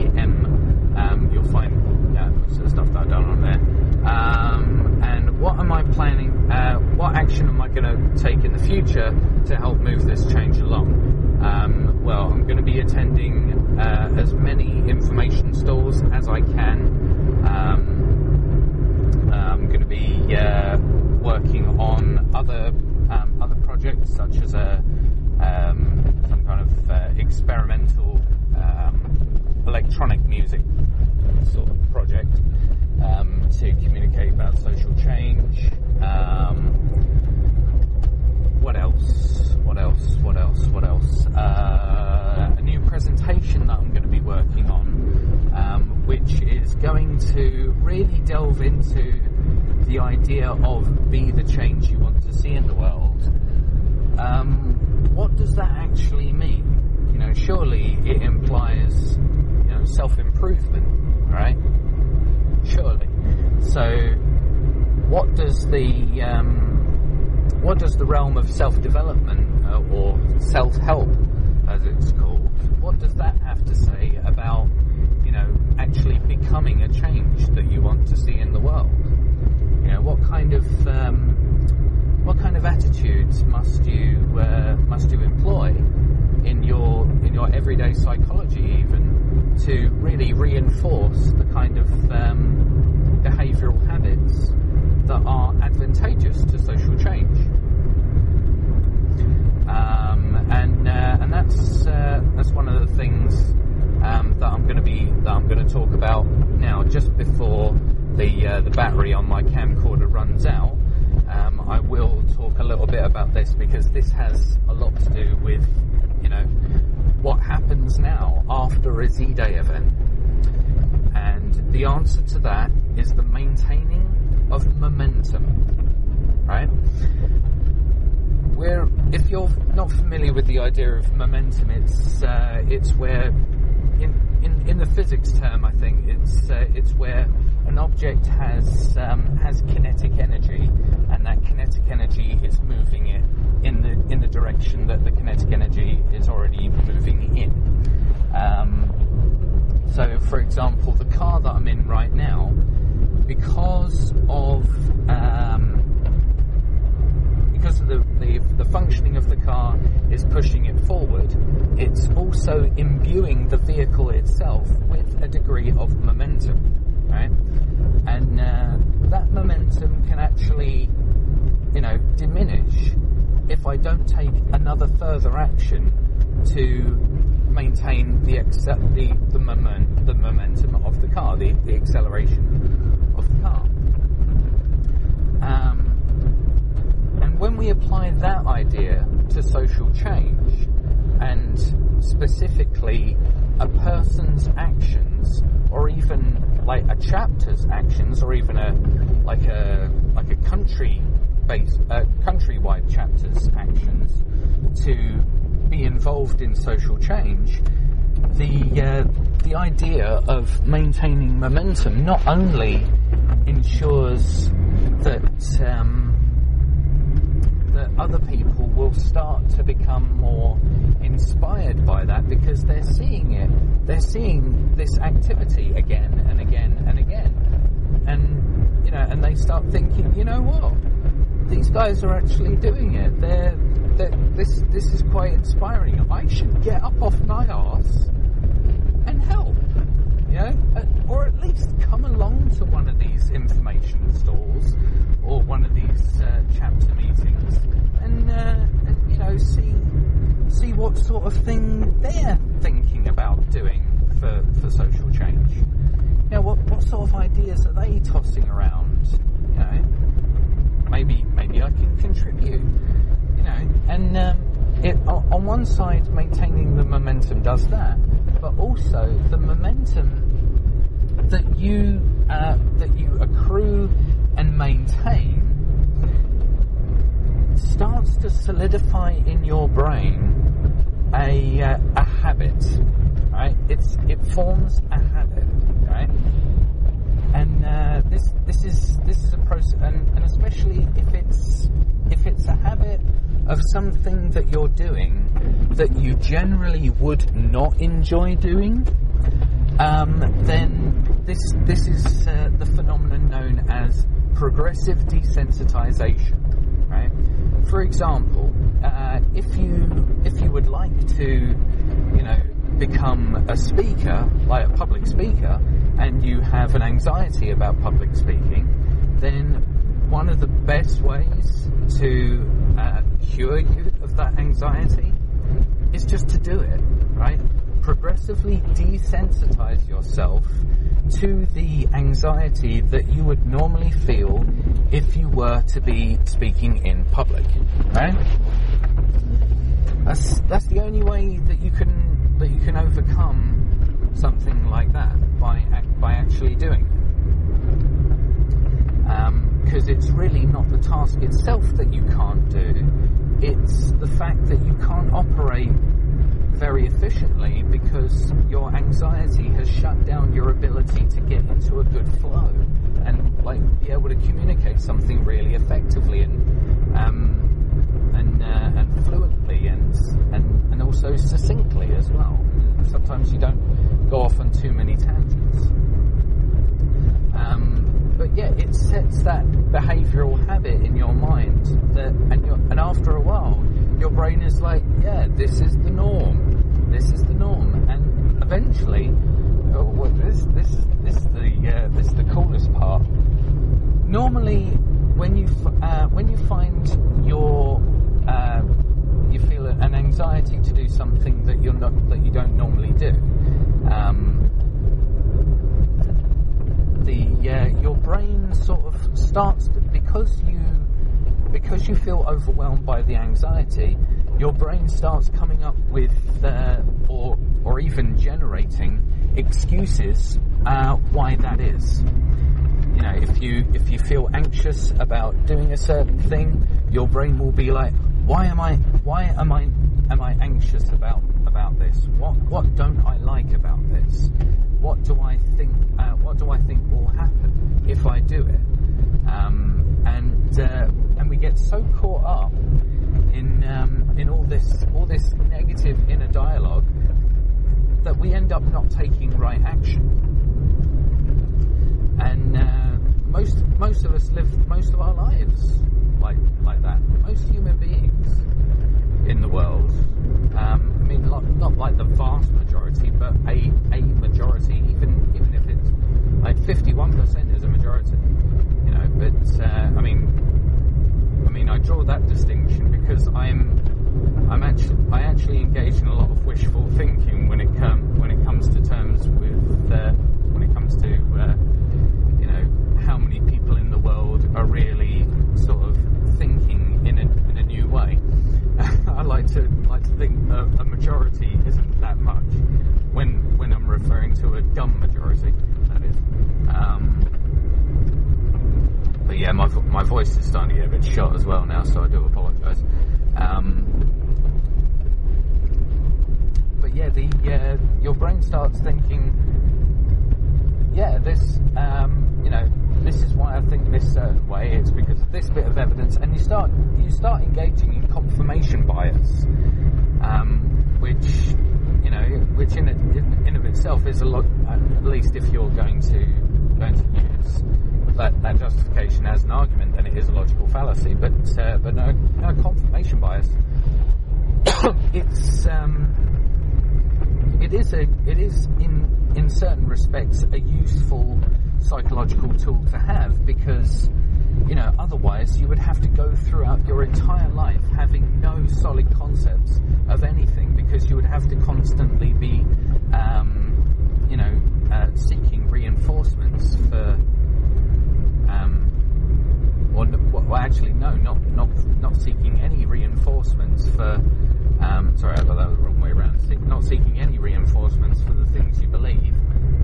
Um, you'll find yeah, most of stuff that I've done on there. Um, and what am I planning? Uh, what action am I going to take in the future to help move this change along? Um, well, I'm going to be attending uh, as many information stalls as I can. Um, I'm going to be uh, working on other um, other projects, such as a um, some kind of uh, experimental um, electronic music sort of project um, to communicate about social change. What else? What else? What else? What else? Uh, a new presentation that I'm going to be working on, um, which is going to really delve into the idea of be the change you want to see in the world, um, what does that actually mean? You know, surely it implies you know self improvement, right? Surely. So, what does the um, what does the realm of self development uh, or self help, as it's called, what does that have to say about you know actually becoming a change that you want to see in the world? You know, what kind of um, what kind of attitudes must you uh, must you employ in your in your everyday psychology even to really reinforce the kind of um, behavioural habits that are advantageous to social change um, and uh, and that's uh, that's one of the things um, that I'm going to be that I'm going to talk about now just before the uh, the battery on my camcorder runs out um, I will talk a little bit about this because this has a lot to do with, you know, what happens now after a Z-Day event. And the answer to that is the maintaining of momentum, right? Where, if you're not familiar with the idea of momentum, it's uh, it's where, in, in in the physics term, I think it's uh, it's where an object has um, has kinetic energy, and that kinetic energy is moving it in the in the direction that the kinetic energy is already moving in. Um, so, for example, the car that I'm in right now, because of um, because of the, the, the functioning of the car is pushing it forward, it's also imbuing the vehicle itself with a degree of momentum, right? And uh, that momentum can actually, you know, diminish if I don't take another further action to maintain the accept the the, moment, the momentum of the car, the, the acceleration of the car. Um, and when we apply that idea to social change, and specifically a person's actions, or even like a chapter's actions, or even a like a like a country based uh, countrywide chapter's actions to be involved in social change, the uh, the idea of maintaining momentum not only ensures that um, that other people will start to become more inspired by that because they're seeing it. They're seeing this activity again and again and again. And, you know, and they start thinking, you know what? These guys are actually doing it. They're, they're this, this is quite inspiring. I should get up off my ass and help. You know, or at least come along to one of these information stalls or one of these uh, chapter meetings and, uh, and, you know see see what sort of thing they're thinking about doing for, for social change. You know, what what sort of ideas are they tossing around? You know, maybe maybe I can contribute. You know, and um, it on one side maintaining the momentum does that, but also the momentum that you uh, that you accrue and maintain starts to solidify in your brain a uh, a habit, right? It's it forms a habit, right? And uh, this this is this is a process, and, and especially if it's if it's a habit of something that you're doing that you generally would not enjoy doing, um, then this this is uh, the phenomenon known as progressive desensitization. Right. For example, uh, if you if you would like to, you know, become a speaker, like a public speaker, and you have an anxiety about public speaking, then one of the best ways to uh, cure you of that anxiety is just to do it, right? Progressively desensitize yourself to the anxiety that you would normally feel if you were to be speaking in public, right? That's that's the only way that you can that you can overcome something like that by by actually doing it. Um, because it's really not the task itself that you can't do, it's the fact that you can't operate very efficiently because your anxiety has shut down your ability to get into a good flow and like be able to communicate something really effectively and um, and uh, and fluently and and and also succinctly as well. Sometimes you don't go off on too many tangents. Um, but yeah, it sets that behavioural habit in your mind that, and and after a while, your brain is like, yeah, this is the norm. This is the norm, and eventually, oh, well, this this this is the uh, this is the coolest part. Normally, when you uh, when you find your uh, you feel an anxiety to do something that you're not that you don't normally do. Um, the your brain sort of starts because you because you feel overwhelmed by the anxiety, your brain starts coming up with uh, or or even generating excuses uh, why that is. You know, if you if you feel anxious about doing a certain thing, your brain will be like, why am I why am I am I anxious about about this? What what don't I like about this? What do I think uh, what do I think will happen if I do it? Um, and uh, and we get so caught up in um, in all this all this negative inner dialogue that we end up not taking right action. And uh, most most of us live most of our lives like like that. Most human beings in the world. Um, I mean, not, not like the vast majority, but a a majority. Even even if it's like fifty one percent is a majority, you know. But uh, I mean, I mean, I draw that distinction because I'm I'm actually I actually engage in a lot of wishful thinking when it come when it comes to terms with uh, when it comes to uh, you know how many people in the world are really sort of thinking in a in a new way. I like to like to think a, a majority isn't that much when when I'm referring to a dumb majority. That is. Um, but yeah, my my voice is starting to get a bit shot as well now, so I do apologise. Um, but yeah, the uh, your brain starts thinking, yeah, this, um, you know, this is why I think this certain way. It's because of this bit of evidence, and you start you start engaging in confirmation bias, um, which you know, which in, in in of itself is a lot. At least if you're going to going to use that, that justification as an argument, then it is a logical fallacy. But uh, but no, no confirmation bias. it's um, it is a it is in in certain respects a useful psychological tool to have because you know otherwise you would have to go throughout your entire life having no solid concepts of anything because you would have to constantly be um, you know uh, seeking reinforcements for um, or well, actually no not not not seeking any reinforcements for um, sorry I got that the wrong way around. Se- not seeking any reinforcements for the things you believe.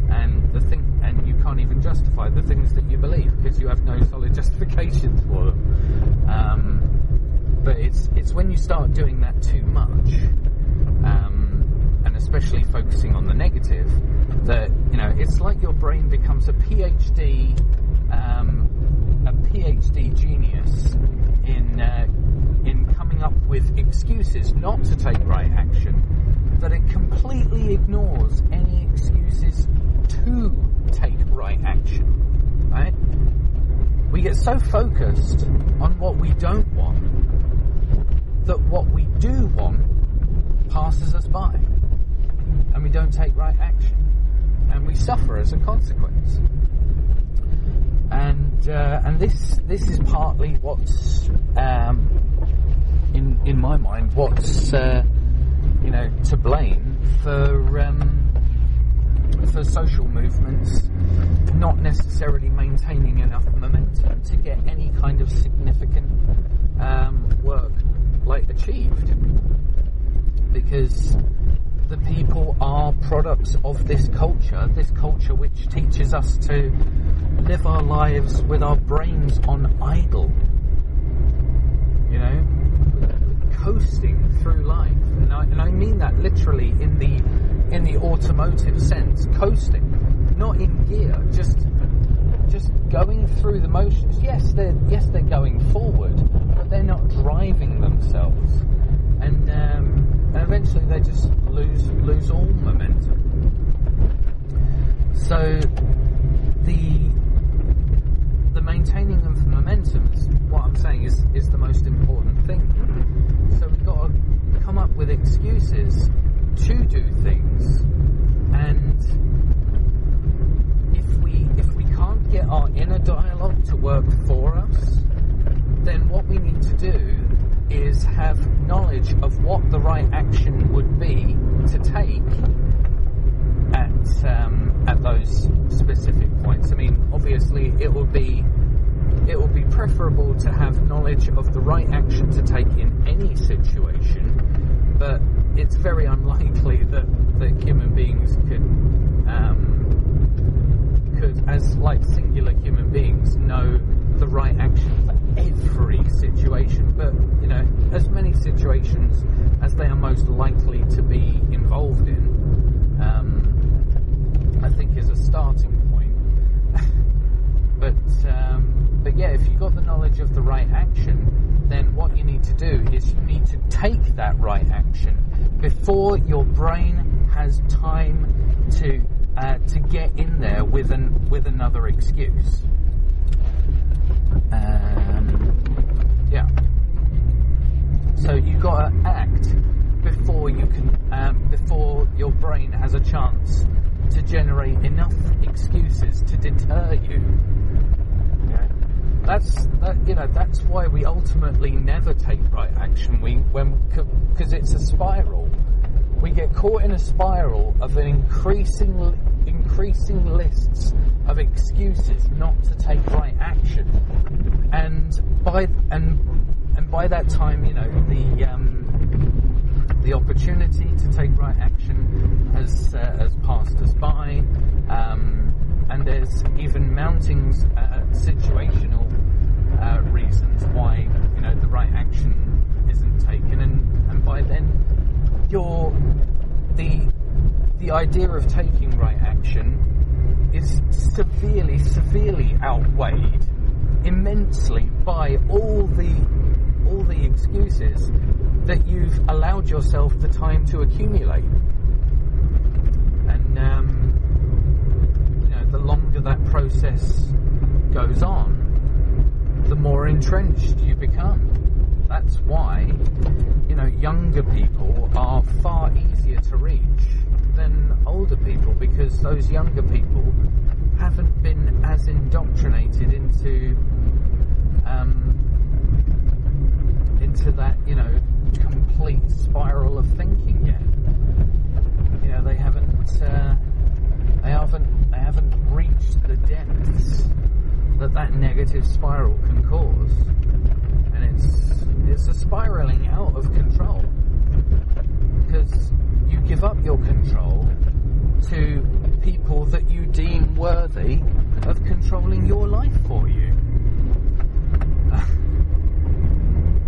And the thing and you can't even justify the things that you believe because you have no solid justifications for them. Um, but it's it's when you start doing that too much um, and especially focusing on the negative that you know it's like your brain becomes a PhD um, a PhD genius in uh, in coming up with excuses not to take right action that it completely ignores any excuses to take right action. Right? We get so focused on what we don't want that what we do want passes us by, and we don't take right action, and we suffer as a consequence. And uh, and this this is partly what's um, in in my mind what's uh, you know to blame for um, for social movements not necessarily maintaining enough momentum to get any kind of significant um, work like achieved. Because the people are products of this culture, this culture which teaches us to live our lives with our brains on idle. You know, coasting through life, and I, and I mean that literally in the in the automotive sense, coasting, not in gear, just just going through the motions. Yes, they're yes they're going forward, but they're not driving themselves, and um, and eventually they just lose lose all momentum. So the the maintaining of momentum is what I'm saying is is the most important thing. So we've got to come up with excuses to do things, and if we if we can't get our inner dialogue to work for us, then what we need to do is have knowledge of what the right action would be to take at um, at those specific points. I mean, obviously, it would be it would be preferable to have knowledge of the right action to take in any situation, but it's very unlikely that that human beings could um, could, as like singular human beings, know the right action for every situation. But you know, as many situations as they are most likely to be involved in. Um, I think is a starting point. but um, but yeah, if you've got the knowledge of the right action, then what you need to do is you need to take that right action before your brain has time to uh, to get in there with an with another excuse. Um, yeah. So you got to act before you can um, before your brain has a chance to generate enough excuses to deter you. That's that, you know that's why we ultimately never take right action. We when because it's a spiral. We get caught in a spiral of an increasing increasing lists of excuses not to take right action, and by and and by that time, you know the. Um, the opportunity to take right action has uh, has passed us by, um, and there's even mounting uh, situational uh, reasons why you know the right action isn't taken, and, and by then you're the the idea of taking right action is severely, severely outweighed immensely by all the all the excuses that you've allowed yourself the time to accumulate. And um, you know, the longer that process goes on, the more entrenched you become. That's why, you know, younger people are far easier to reach than older people because those younger people haven't been as indoctrinated into um, into that, you know, complete spiral of thinking yet. You know, they haven't, uh, they haven't, they haven't reached the depths that that negative spiral can cause, and it's it's a spiraling out of control because give up your control to people that you deem worthy of controlling your life for you.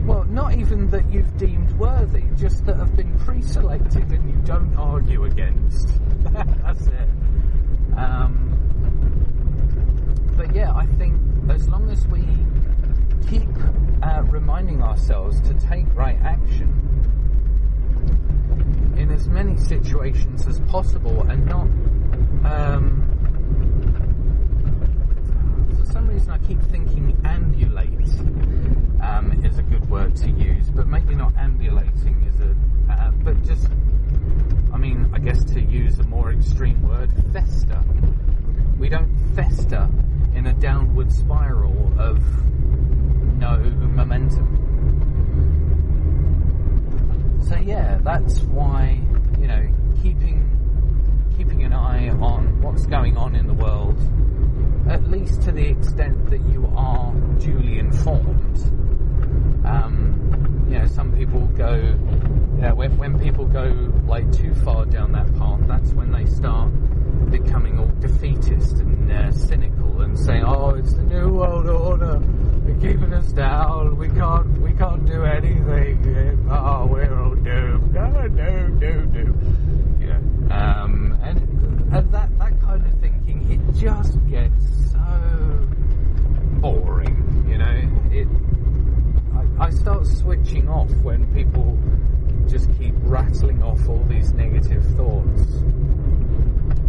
Well, not even that you've deemed worthy, just that have been pre-selected and you don't argue against. That's it. Um, but yeah, I think as long as we keep uh, reminding ourselves to take right action in as many situations as possible and not. Um, for some reason, I keep thinking ambulate um, is a good word to use, but maybe not ambulating is a. Uh, but just, I mean, I guess to use a more extreme word, fester. We don't fester in a downward spiral of no momentum. So yeah, that's why you know keeping keeping an eye on what's going on in the world, at least to the extent that you are duly informed. Um, you know, some people go, know, when, when people go like too far down that path, that's when they start becoming all defeatist and uh, cynical and saying, "Oh, it's the new world order. They're keeping us down. We can't, we can't do anything. Oh, we're all doomed. No, no, no, no." Yeah. Um, and and that that kind of thinking, it just gets so boring. You know, it. I, I start switching off when people just keep rattling off all these negative thoughts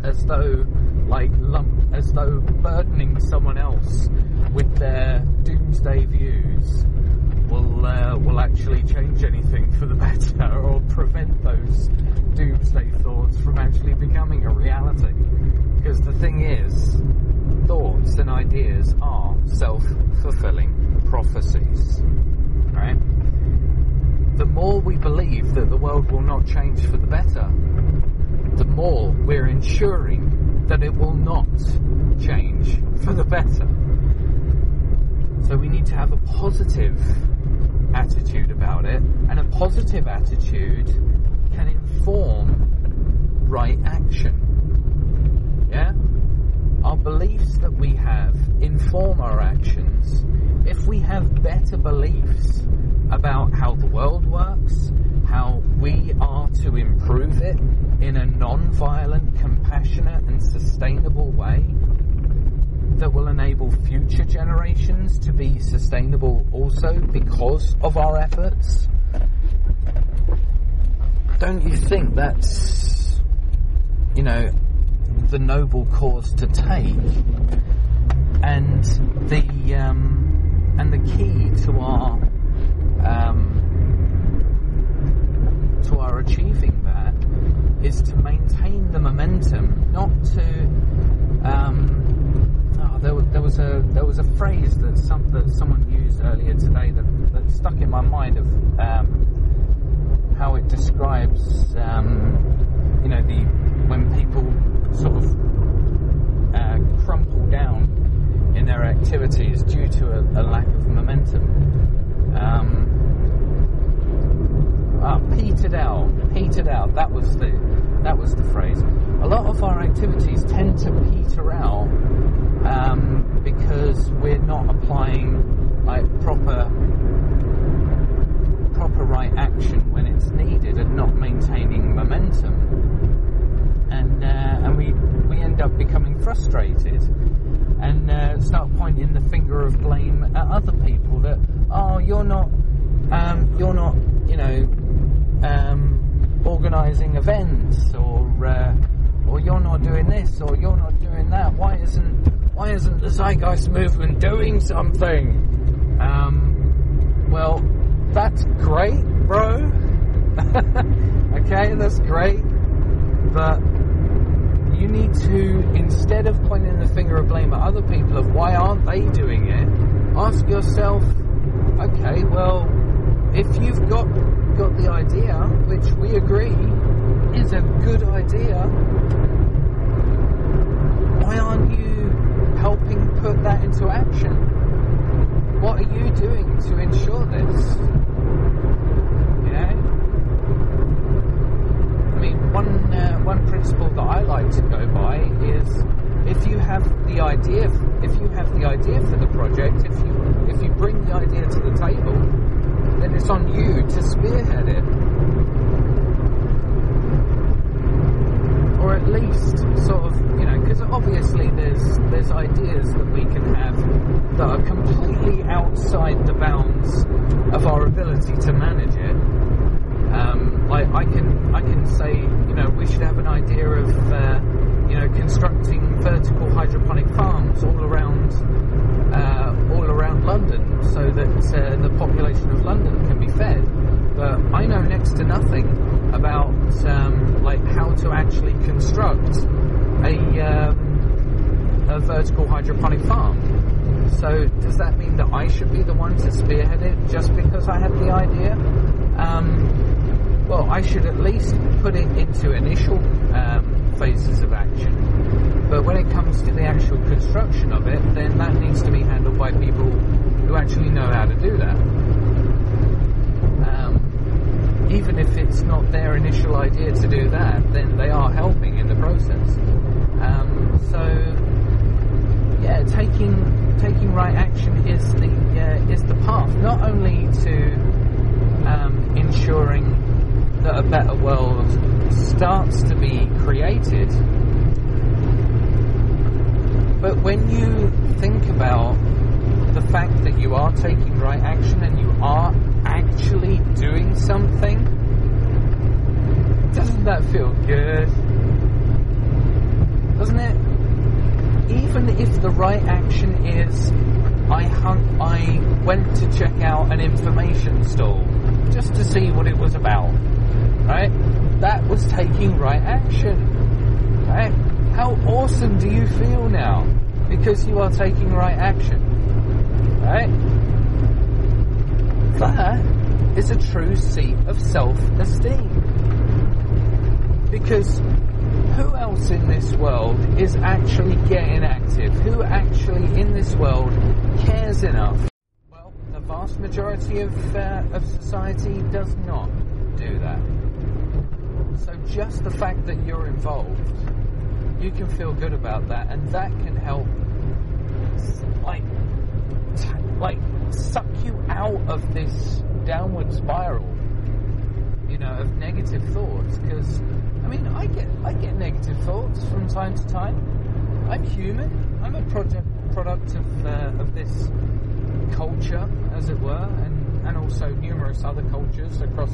as though like lump, as though burdening someone else with their doomsday views will uh, will actually change anything for the better or prevent those doomsday thoughts from actually becoming a reality. Because the thing is thoughts and ideas are self-fulfilling prophecies right? The more we believe that the world will not change for the better the more we're ensuring that it will not change for the better. So we need to have a positive attitude about it, and a positive attitude can inform right action. Yeah? Our beliefs that we have inform our actions. If we have better beliefs about how the world works, how we are to improve it in a non-violent, compassionate and sustainable way that will enable future generations to be sustainable also because of our efforts. Don't you think that's, you know, the noble cause to take? And the, um, and the key to our, um, to our achieving that is to maintain the momentum, not to. Um, oh, there, there, was a there was a phrase that some that someone used earlier today that, that stuck in my mind of um, how it describes um, you know the when people sort of uh, crumple down in their activities due to a, a lack of momentum. Um, uh, petered out, petered out. That was the that was the phrase. A lot of our activities tend to peter out um, because we're not applying like proper proper right action when it's needed and not maintaining momentum, and uh, and we we end up becoming frustrated and uh, start pointing the finger of blame at other people that oh you're not um, you're not you know um, organising events, or uh, or you're not doing this, or you're not doing that. Why isn't why isn't the Zeitgeist movement doing something? Um, well, that's great, bro. okay, that's great, but you need to instead of pointing the finger of blame at other people of why aren't they doing it, ask yourself, okay, well, if you've got got the idea, which we agree is a good idea, why aren't you helping put that into action? What are you doing to ensure this? You know? I mean, one, uh, one principle that I like to go by is if you have the idea, if you have the idea for the project, if you, if you bring the idea to the table, then it's on you to spearhead it. Or at least sort of, you know, because obviously there's there's ideas that we can have that are completely outside the bounds of our ability to manage it. Um, like I can I can say, you know, we should have an idea of uh, you know constructing vertical hydroponic farms all around uh, all around London so that uh, the population of London can be fed. But I know next to nothing about um, like how to actually construct a um, a vertical hydroponic farm. So does that mean that I should be the one to spearhead it just because I had the idea? Um, well, I should at least put it into initial um, phases of action. But when it comes to the actual construction of it, then that needs to be handled by people who actually know how to do that. Um, even if it's not their initial idea to do that, then they are helping in the process. Um, so, yeah, taking taking right action is the uh, is the path, not only to um, ensuring that a better world starts to be created, but when you think about the fact that you are taking right action and you are actually doing something, doesn't that feel good? Doesn't it? Even if the right action is I hunt, I went to check out an information stall just to see what it was about, right? That was taking right action, right? How awesome do you feel now because you are taking right action, right? That is a true seat of self-esteem because who else in this world is actually getting active? Who actually in this world cares enough? Well, the vast majority of, uh, of society does not do that. So just the fact that you're involved, you can feel good about that, and that can help, like, like suck you out of this downward spiral, you know, of negative thoughts. Because I mean, I get I get negative thoughts from time to time. I'm human. I'm a project product of uh, of this culture, as it were, and and also numerous other cultures across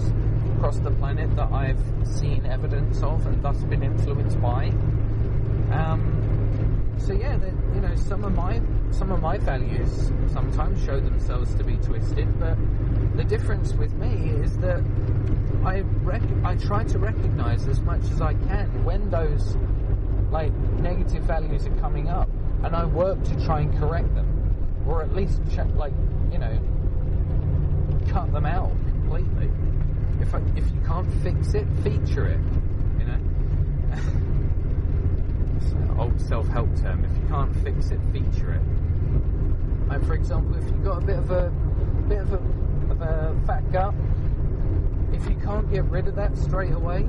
across the planet that I've seen evidence of and thus been influenced by. Um, so yeah, the, you know, some of my some of my values sometimes show themselves to be twisted, but the difference with me is that I rec- I try to recognize as much as I can when those like negative values are coming up, and I work to try and correct them, or at least check, like you know cut them out completely. If I, if you can't fix it, feature it. You know, it's an old self-help term. If you can't fix it, feature it. Like for example, if you've got a bit of a bit of a, of a fat gut, if you can't get rid of that straight away,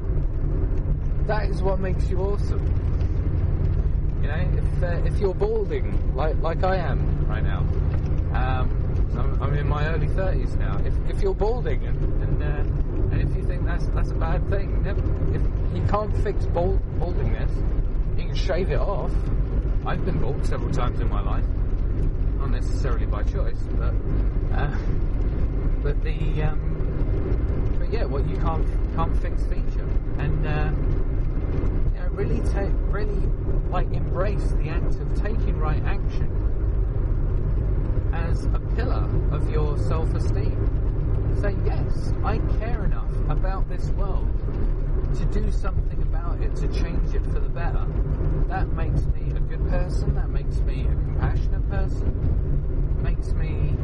that is what makes you awesome. You know, if uh, if you're balding like like I am right now, um, I'm, I'm in my early thirties now. If if you're balding and and, uh, and if you think that's that's a bad thing, if you can't fix bald, baldingness, you can shave it off. I've been bald several times in my life, not necessarily by choice, but uh, but the um, but yeah, what you can't can't fix feature, and uh, you know, really take really like embrace the act of taking right action as a pillar of your self-esteem. Say yes, I care enough about this world to do something about it to change it for the better. That makes me a good person. That makes me a compassionate person. Makes me,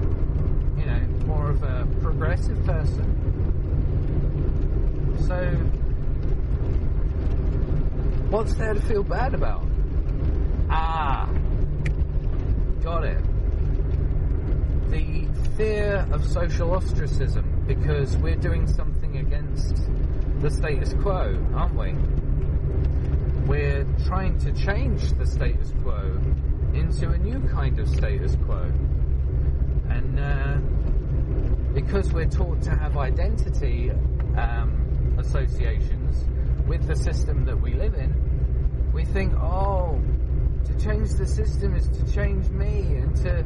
you know, more of a progressive person. So, what's there to feel bad about? Ah, got it. The fear of social ostracism because we're doing something against the status quo, aren't we? We're trying to change the status quo into a new kind of status quo. And uh, because we're taught to have identity um, associations with the system that we live in, we think, oh, to change the system is to change me, and to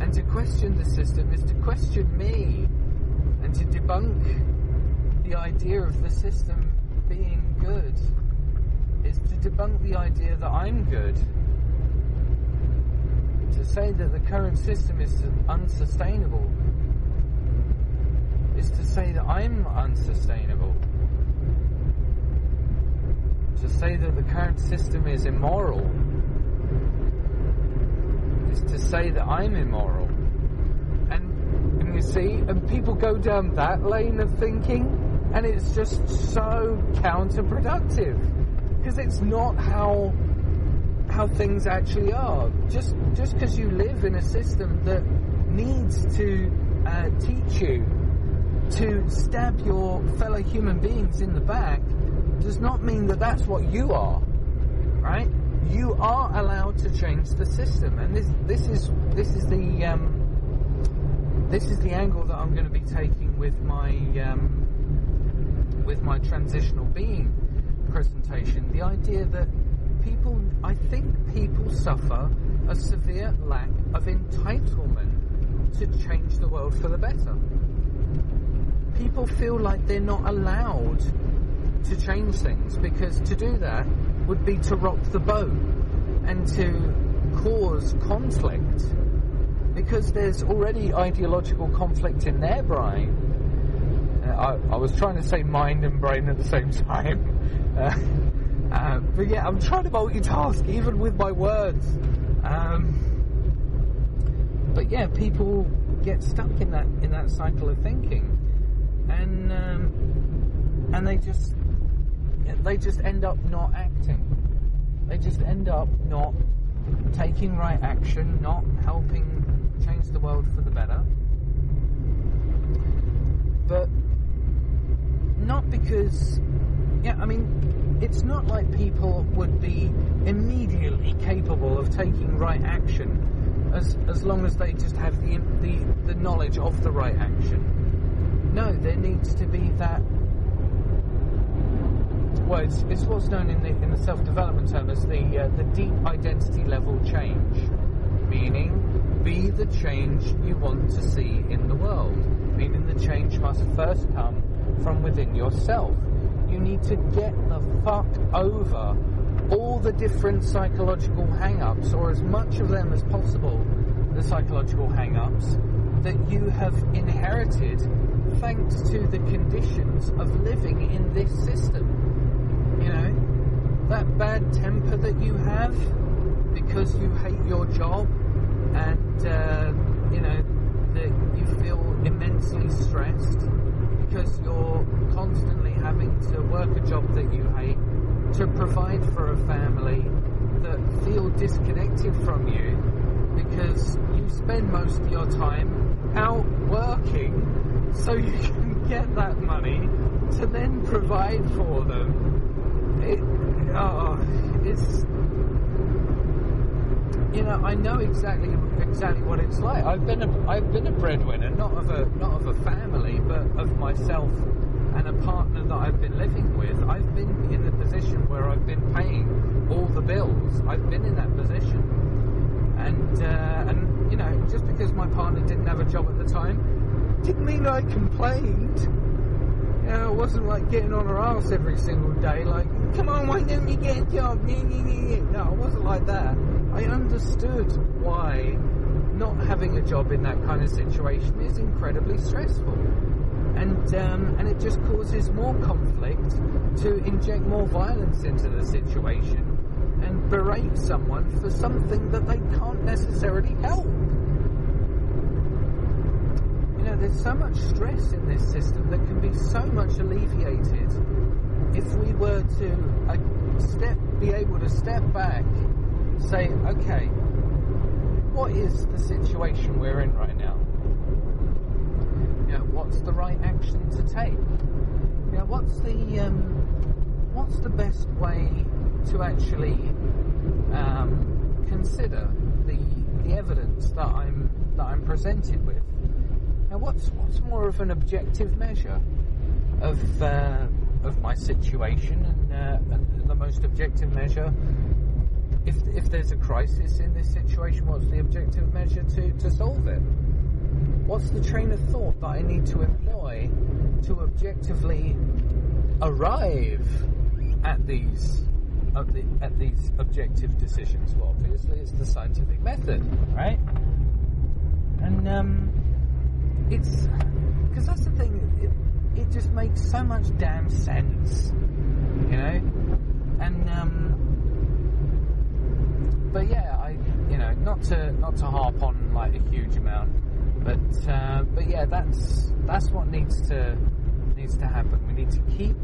and to question the system is to question me, and to debunk the idea of the system being good is to debunk the idea that I'm good. To say that the current system is unsustainable is to say that I'm unsustainable. To say that the current system is immoral is to say that I'm immoral. And, and you see, and people go down that lane of thinking, and it's just so counterproductive because it's not how how things actually are. Just just because you live in a system that needs to uh, teach you to stab your fellow human beings in the back does not mean that that's what you are, right? You are allowed to change the system, and this this is this is the um, this is the angle that I'm going to be taking with my um, with my transitional being presentation. The idea that people, I think people suffer a severe lack of entitlement to change the world for the better. People feel like they're not allowed to change things because to do that would be to rock the boat and to cause conflict because there's already ideological conflict in their brain. Uh, I, I, was trying to say mind and brain at the same time. Uh, uh, but yeah, I'm trying to multitask even with my words. Um, but yeah, people get stuck in that in that cycle of thinking, and um, and they just they just end up not acting. They just end up not taking right action, not helping change the world for the better. But not because, yeah, I mean, it's not like people would be immediately capable of taking right action as, as long as they just have the, the, the knowledge of the right action. No, there needs to be that well, it's, it's what's known in the, in the self-development term as the uh, the deep identity level change, meaning be the change you want to see in the world. Meaning the change must first come from within yourself. You need to get the fuck over all the different psychological hang-ups, or as much of them as possible, the psychological hang-ups that you have inherited thanks to the conditions of living in this system. You know, that bad temper that you have because you hate your job and, uh, you know, that you feel immensely stressed because you're constantly having to work a job that you hate to provide for a family that feel disconnected from you because you spend most of your time out working so you can get that money to then provide for them it, oh, it's you know I know exactly exactly what it's like. I've been a I've been a breadwinner, not of a not of a family, but of myself and a partner that I've been living with. I've been in the position where I've been paying all the bills. I've been in that position, and uh, and you know just because my partner didn't have a job at the time didn't mean I complained. Know, it wasn't like getting on her ass every single day, like, come on, why don't you get a job? No, it wasn't like that. I understood why not having a job in that kind of situation is incredibly stressful. And, um, and it just causes more conflict to inject more violence into the situation and berate someone for something that they can't necessarily help. You know, there's so much stress in this system that can be so much alleviated if we were to step, be able to step back, say, okay, what is the situation we're in right now? You know, what's the right action to take? You know, what's the um, what's the best way to actually um, consider the the evidence that I'm that I'm presented with? Now, what's what's more of an objective measure of uh, of my situation, and, uh, the most objective measure? If if there's a crisis in this situation, what's the objective measure to to solve it? What's the train of thought that I need to employ to objectively arrive at these at, the, at these objective decisions? Well, obviously, it's the scientific method, right? And um, it's because that's the thing. It, it just makes so much damn sense, you know. And um, but yeah, I you know not to not to harp on like a huge amount, but uh, but yeah, that's that's what needs to needs to happen. We need to keep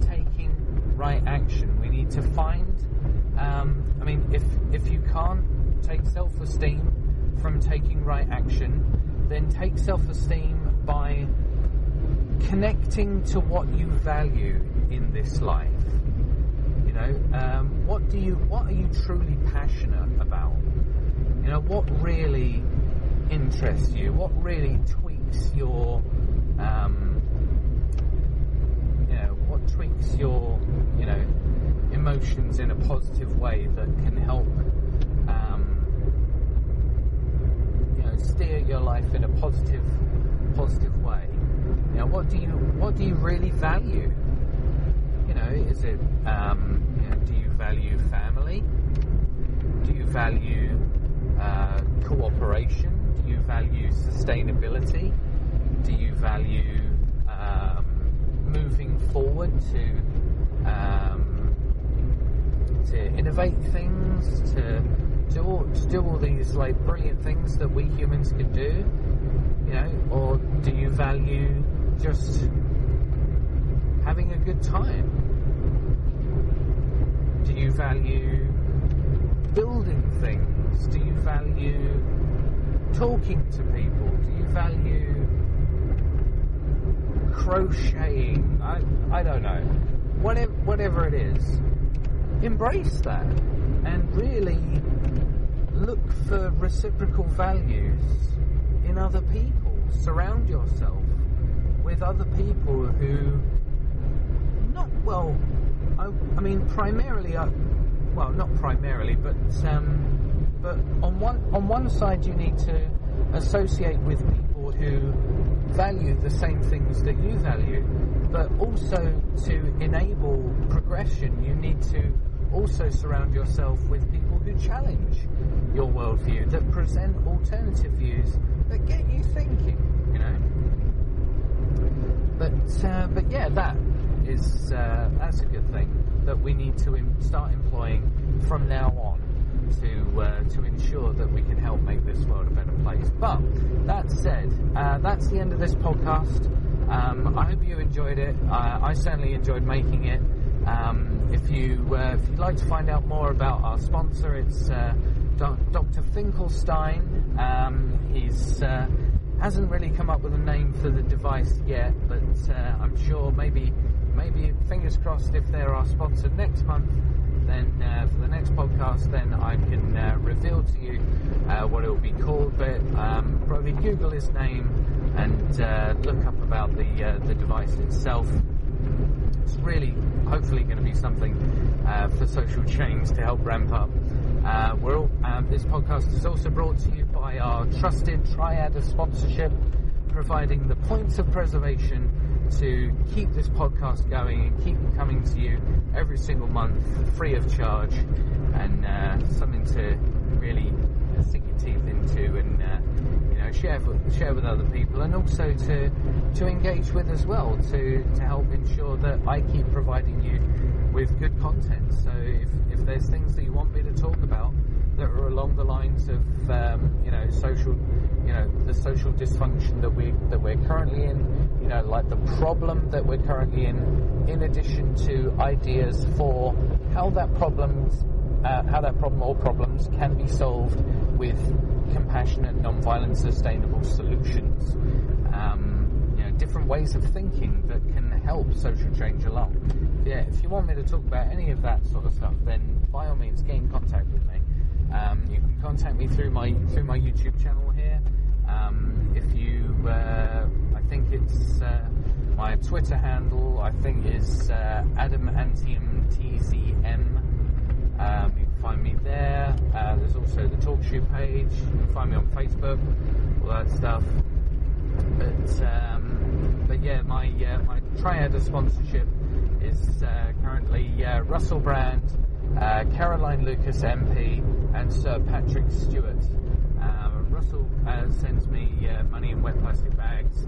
taking right action. We need to find. Um, I mean, if if you can't take self-esteem from taking right action, then take self esteem by connecting to what you value in this life. You know, um, what do you what are you truly passionate about? You know, what really interests you? What really tweaks your um, you know, what tweaks your you know emotions in a positive way that can help um, you know steer your life in a positive positive way. You know, what do you what do you really value? You know, is it um, you know, do you value family? Do you value uh, cooperation? Do you value sustainability? Do you value um, moving forward to um, to innovate things, to do all, to do all these like brilliant things that we humans can do? You know, or do you value just having a good time? Do you value building things? Do you value talking to people? Do you value crocheting? I, I don't know. Whatever, whatever it is, embrace that and really look for reciprocal values in other people. Surround yourself with other people who, not well, I, I mean, primarily, uh, well, not primarily, but um, but on one on one side, you need to associate with people who value the same things that you value, but also to enable progression, you need to also surround yourself with people who challenge your worldview, that present alternative views, that get you thinking. You know. But uh, but yeah, that is uh, that's a good thing that we need to em- start employing from now on to uh, to ensure that we can help make this world a better place. But that said, uh, that's the end of this podcast. Um, I hope you enjoyed it. Uh, I certainly enjoyed making it. Um, if you uh, if you'd like to find out more about our sponsor, it's uh, Dr. Finkelstein. Um, he's uh, hasn't really come up with a name for the device yet, but uh, I'm sure maybe maybe fingers crossed if they're our sponsor next month, then uh, for the next podcast, then I can uh, reveal to you what it will be called. But um, probably Google his name and look up about the the device itself. It's really, hopefully, going to be something uh, for social change to help ramp up. Uh, we're all, um, this podcast is also brought to you by our trusted triad of sponsorship, providing the points of preservation to keep this podcast going and keep coming to you every single month free of charge and uh, something to really sink your teeth into and know share with, share with other people and also to to engage with as well to to help ensure that I keep providing you with good content. So if, if there's things that you want me to talk about that are along the lines of um, you know social you know the social dysfunction that we that we're currently in you know like the problem that we're currently in in addition to ideas for how that problems uh, how that problem or problems can be solved with compassionate non-violent sustainable solutions um, you know different ways of thinking that can help social change along yeah if you want me to talk about any of that sort of stuff then by all means get in contact with me um, you can contact me through my through my YouTube channel here. Um, if you, uh, I think it's uh, my Twitter handle. I think is uh, Adamantium TZM. Um, find me there. Uh, there's also the TalkShoe page. You can find me on Facebook, all that stuff. But um, but yeah, my uh, my triad of sponsorship is uh, currently uh, Russell Brand, uh, Caroline Lucas MP, and Sir Patrick Stewart. Um, Russell uh, sends me money in wet plastic bags.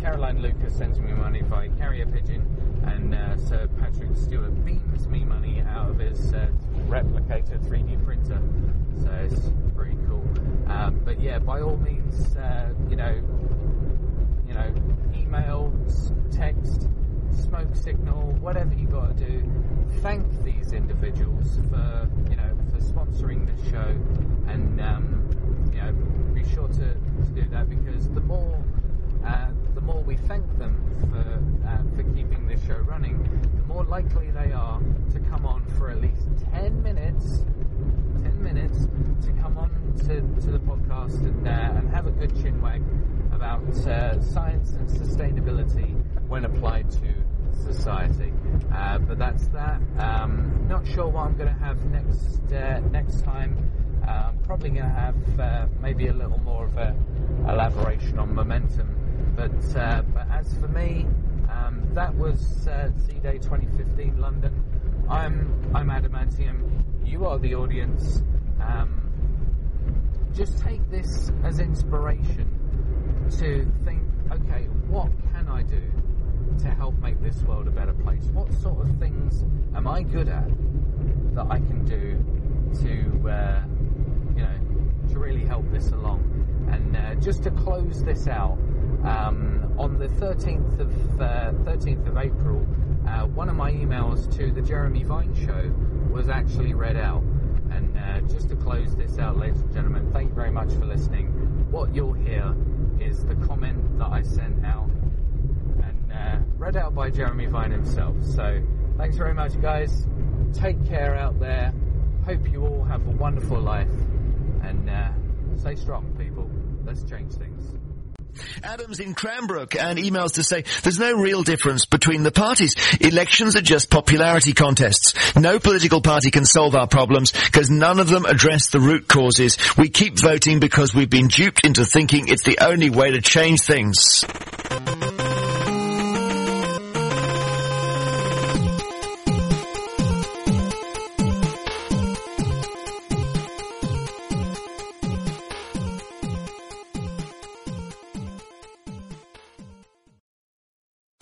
Caroline Lucas sends me money by carrier pigeon, and uh, Sir Patrick Stewart beams me money out of his uh, replicator 3D printer. So it's pretty cool. Um, but yeah, by all means, uh, you know, you know, email, text, smoke signal, whatever you got to do. Thank these individuals for you know for sponsoring this show, and um, you know be sure to, to do that because the more uh, the more we thank them for, uh, for keeping this show running, the more likely they are to come on for at least 10 minutes, 10 minutes to come on to, to the podcast and, uh, and have a good chinwag about uh, science and sustainability when applied to society. Uh, but that's that. Um, not sure what I'm going to have next uh, next time. I'm probably going to have uh, maybe a little more of a elaboration on momentum. But uh, but as for me, um, that was uh, Z Day 2015 London. I'm I'm Adamantium. You are the audience. Um, just take this as inspiration to think, okay, what can I do to help make this world a better place? What sort of things am I good at that I can do to, uh, really help this along? And uh, just to close this out, um, on the 13th of uh, 13th of April, uh, one of my emails to the Jeremy Vine show was actually read out. And uh, just to close this out, ladies and gentlemen, thank you very much for listening. What you'll hear is the comment that I sent out and uh, read out by Jeremy Vine himself. So thanks very much, guys. Take care out there. Hope you all have a wonderful life and uh, stay strong, people. Let's change things. Adams in Cranbrook and emails to say there's no real difference between the parties. Elections are just popularity contests. No political party can solve our problems because none of them address the root causes. We keep voting because we've been duped into thinking it's the only way to change things.